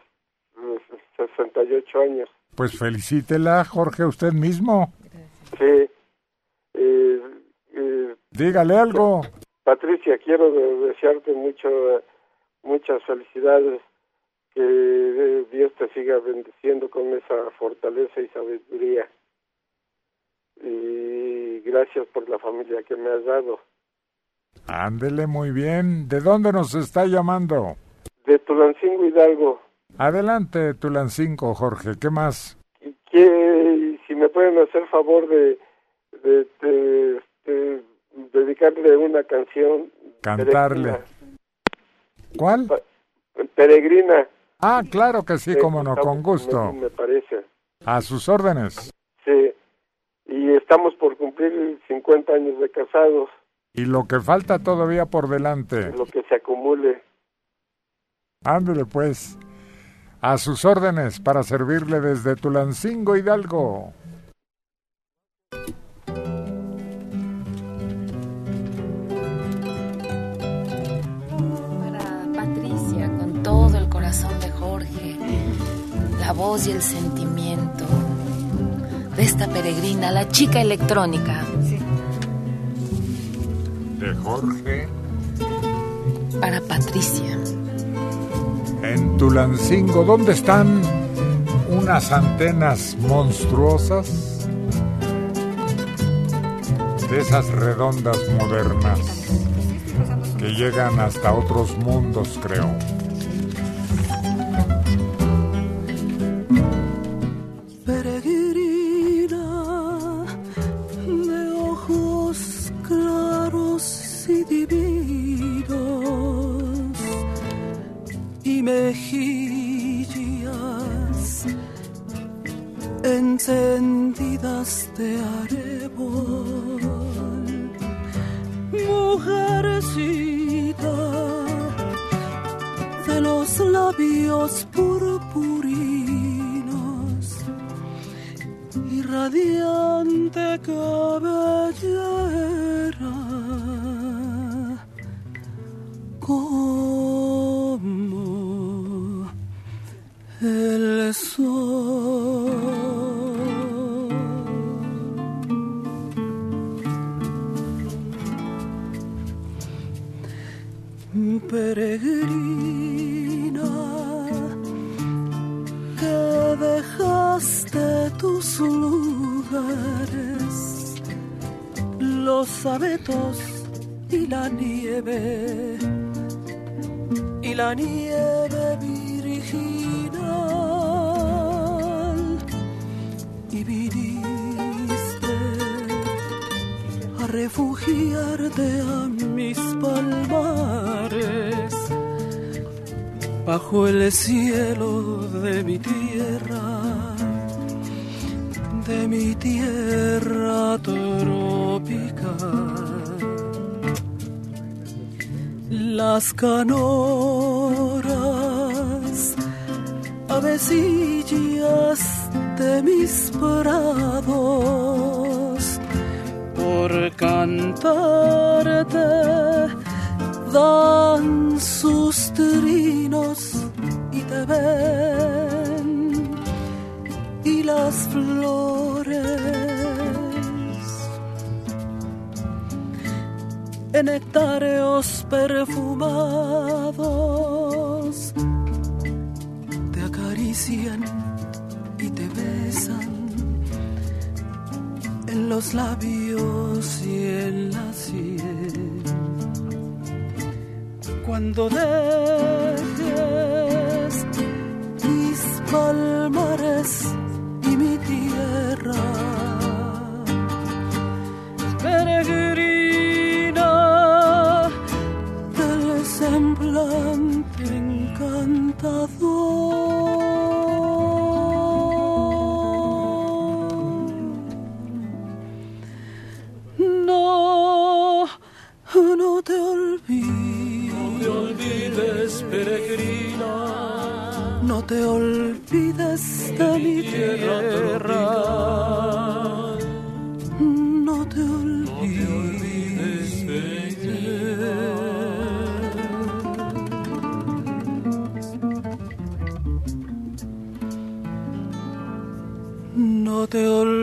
68 años. Pues felicítela, Jorge, usted mismo. Sí. Eh, eh, Dígale algo. Patricia, quiero de- desearte mucho, muchas felicidades, que Dios te siga bendiciendo con esa fortaleza y sabiduría. Y gracias por la familia que me has dado. Ándele muy bien. ¿De dónde nos está llamando? De Tulancingo Hidalgo, Adelante, Tulancingo, Jorge. ¿Qué más? que si me pueden hacer favor de, de, de- de dedicarle una canción. Cantarle. ¿Cuál? Peregrina. Ah, claro que sí, Eh, cómo no, con gusto. Me, me parece. A sus órdenes. Sí. Y estamos por cumplir 50 años de casados, Y lo que falta todavía por delante. lo que se acumule. Ándele pues. A sus órdenes para servirle desde Tulancingo Hidalgo. Para Patricia, con todo el corazón de Jorge, la voz y el sentimiento de esta peregrina, la chica electrónica. De Jorge. Para Patricia. En Tulancingo, ¿dónde están unas antenas monstruosas? De esas redondas modernas que llegan hasta otros mundos, creo. Los labios y en la sien. Cuando dejes mis palmares tierra. No te olvides. No te olvides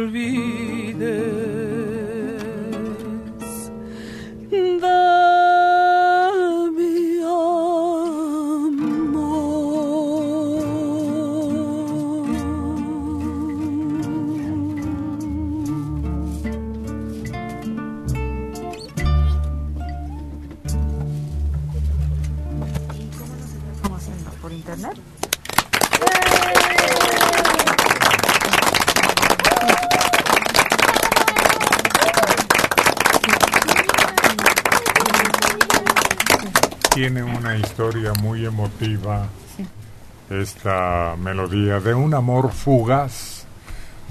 esta melodía de un amor fugaz,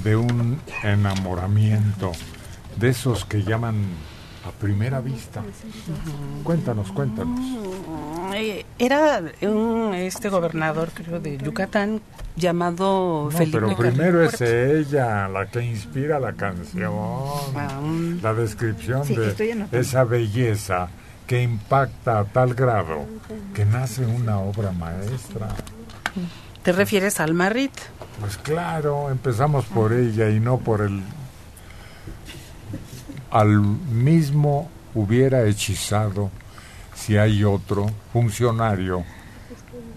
de un enamoramiento, de esos que llaman a primera vista. Cuéntanos, cuéntanos. Eh, Era un este gobernador, creo, de Yucatán, llamado No, Felipe pero primero es ella la que inspira la canción, la descripción Sí, de esa belleza que impacta a tal grado que nace una obra maestra. ¿Te refieres al Marrit? Pues claro, empezamos por ella y no por el... Al mismo hubiera hechizado si hay otro funcionario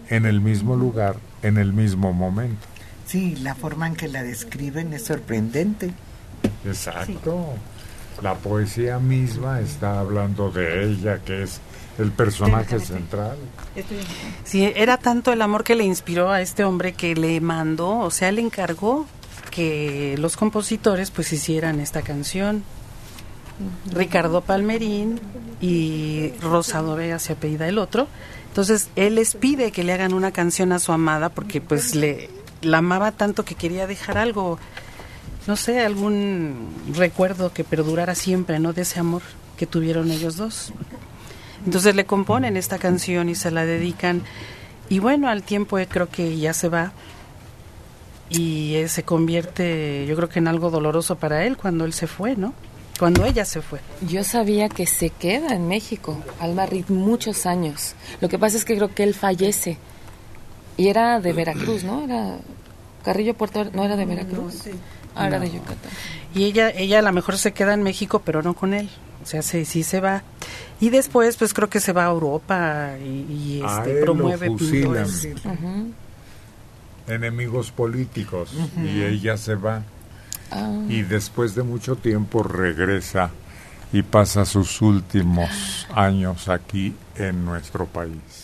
en el mismo lugar, en el mismo momento. Sí, la forma en que la describen es sorprendente. Exacto. La poesía misma está hablando de ella, que es el personaje central. Sí, era tanto el amor que le inspiró a este hombre que le mandó, o sea, le encargó que los compositores pues hicieran esta canción. Ricardo Palmerín y Rosado Vega se apellida el otro. Entonces él les pide que le hagan una canción a su amada porque pues le la amaba tanto que quería dejar algo, no sé, algún recuerdo que perdurara siempre, ¿no? De ese amor que tuvieron ellos dos. Entonces le componen esta canción y se la dedican. Y bueno, al tiempo creo que ya se va y eh, se convierte, yo creo que en algo doloroso para él cuando él se fue, ¿no? Cuando ella se fue. Yo sabía que se queda en México, Alma Reed, muchos años. Lo que pasa es que creo que él fallece. Y era de Veracruz, ¿no? Era Carrillo Puerto, ¿no era de Veracruz? Ah, era No. de Yucatán. Y ella, ella a lo mejor se queda en México, pero no con él. O sea, sí, sí se va. Y después, pues creo que se va a Europa y, y, A este, él lo promueve pintores. Enemigos políticos. Y ella se va. Y después de mucho tiempo regresa y pasa sus últimos años aquí en nuestro país.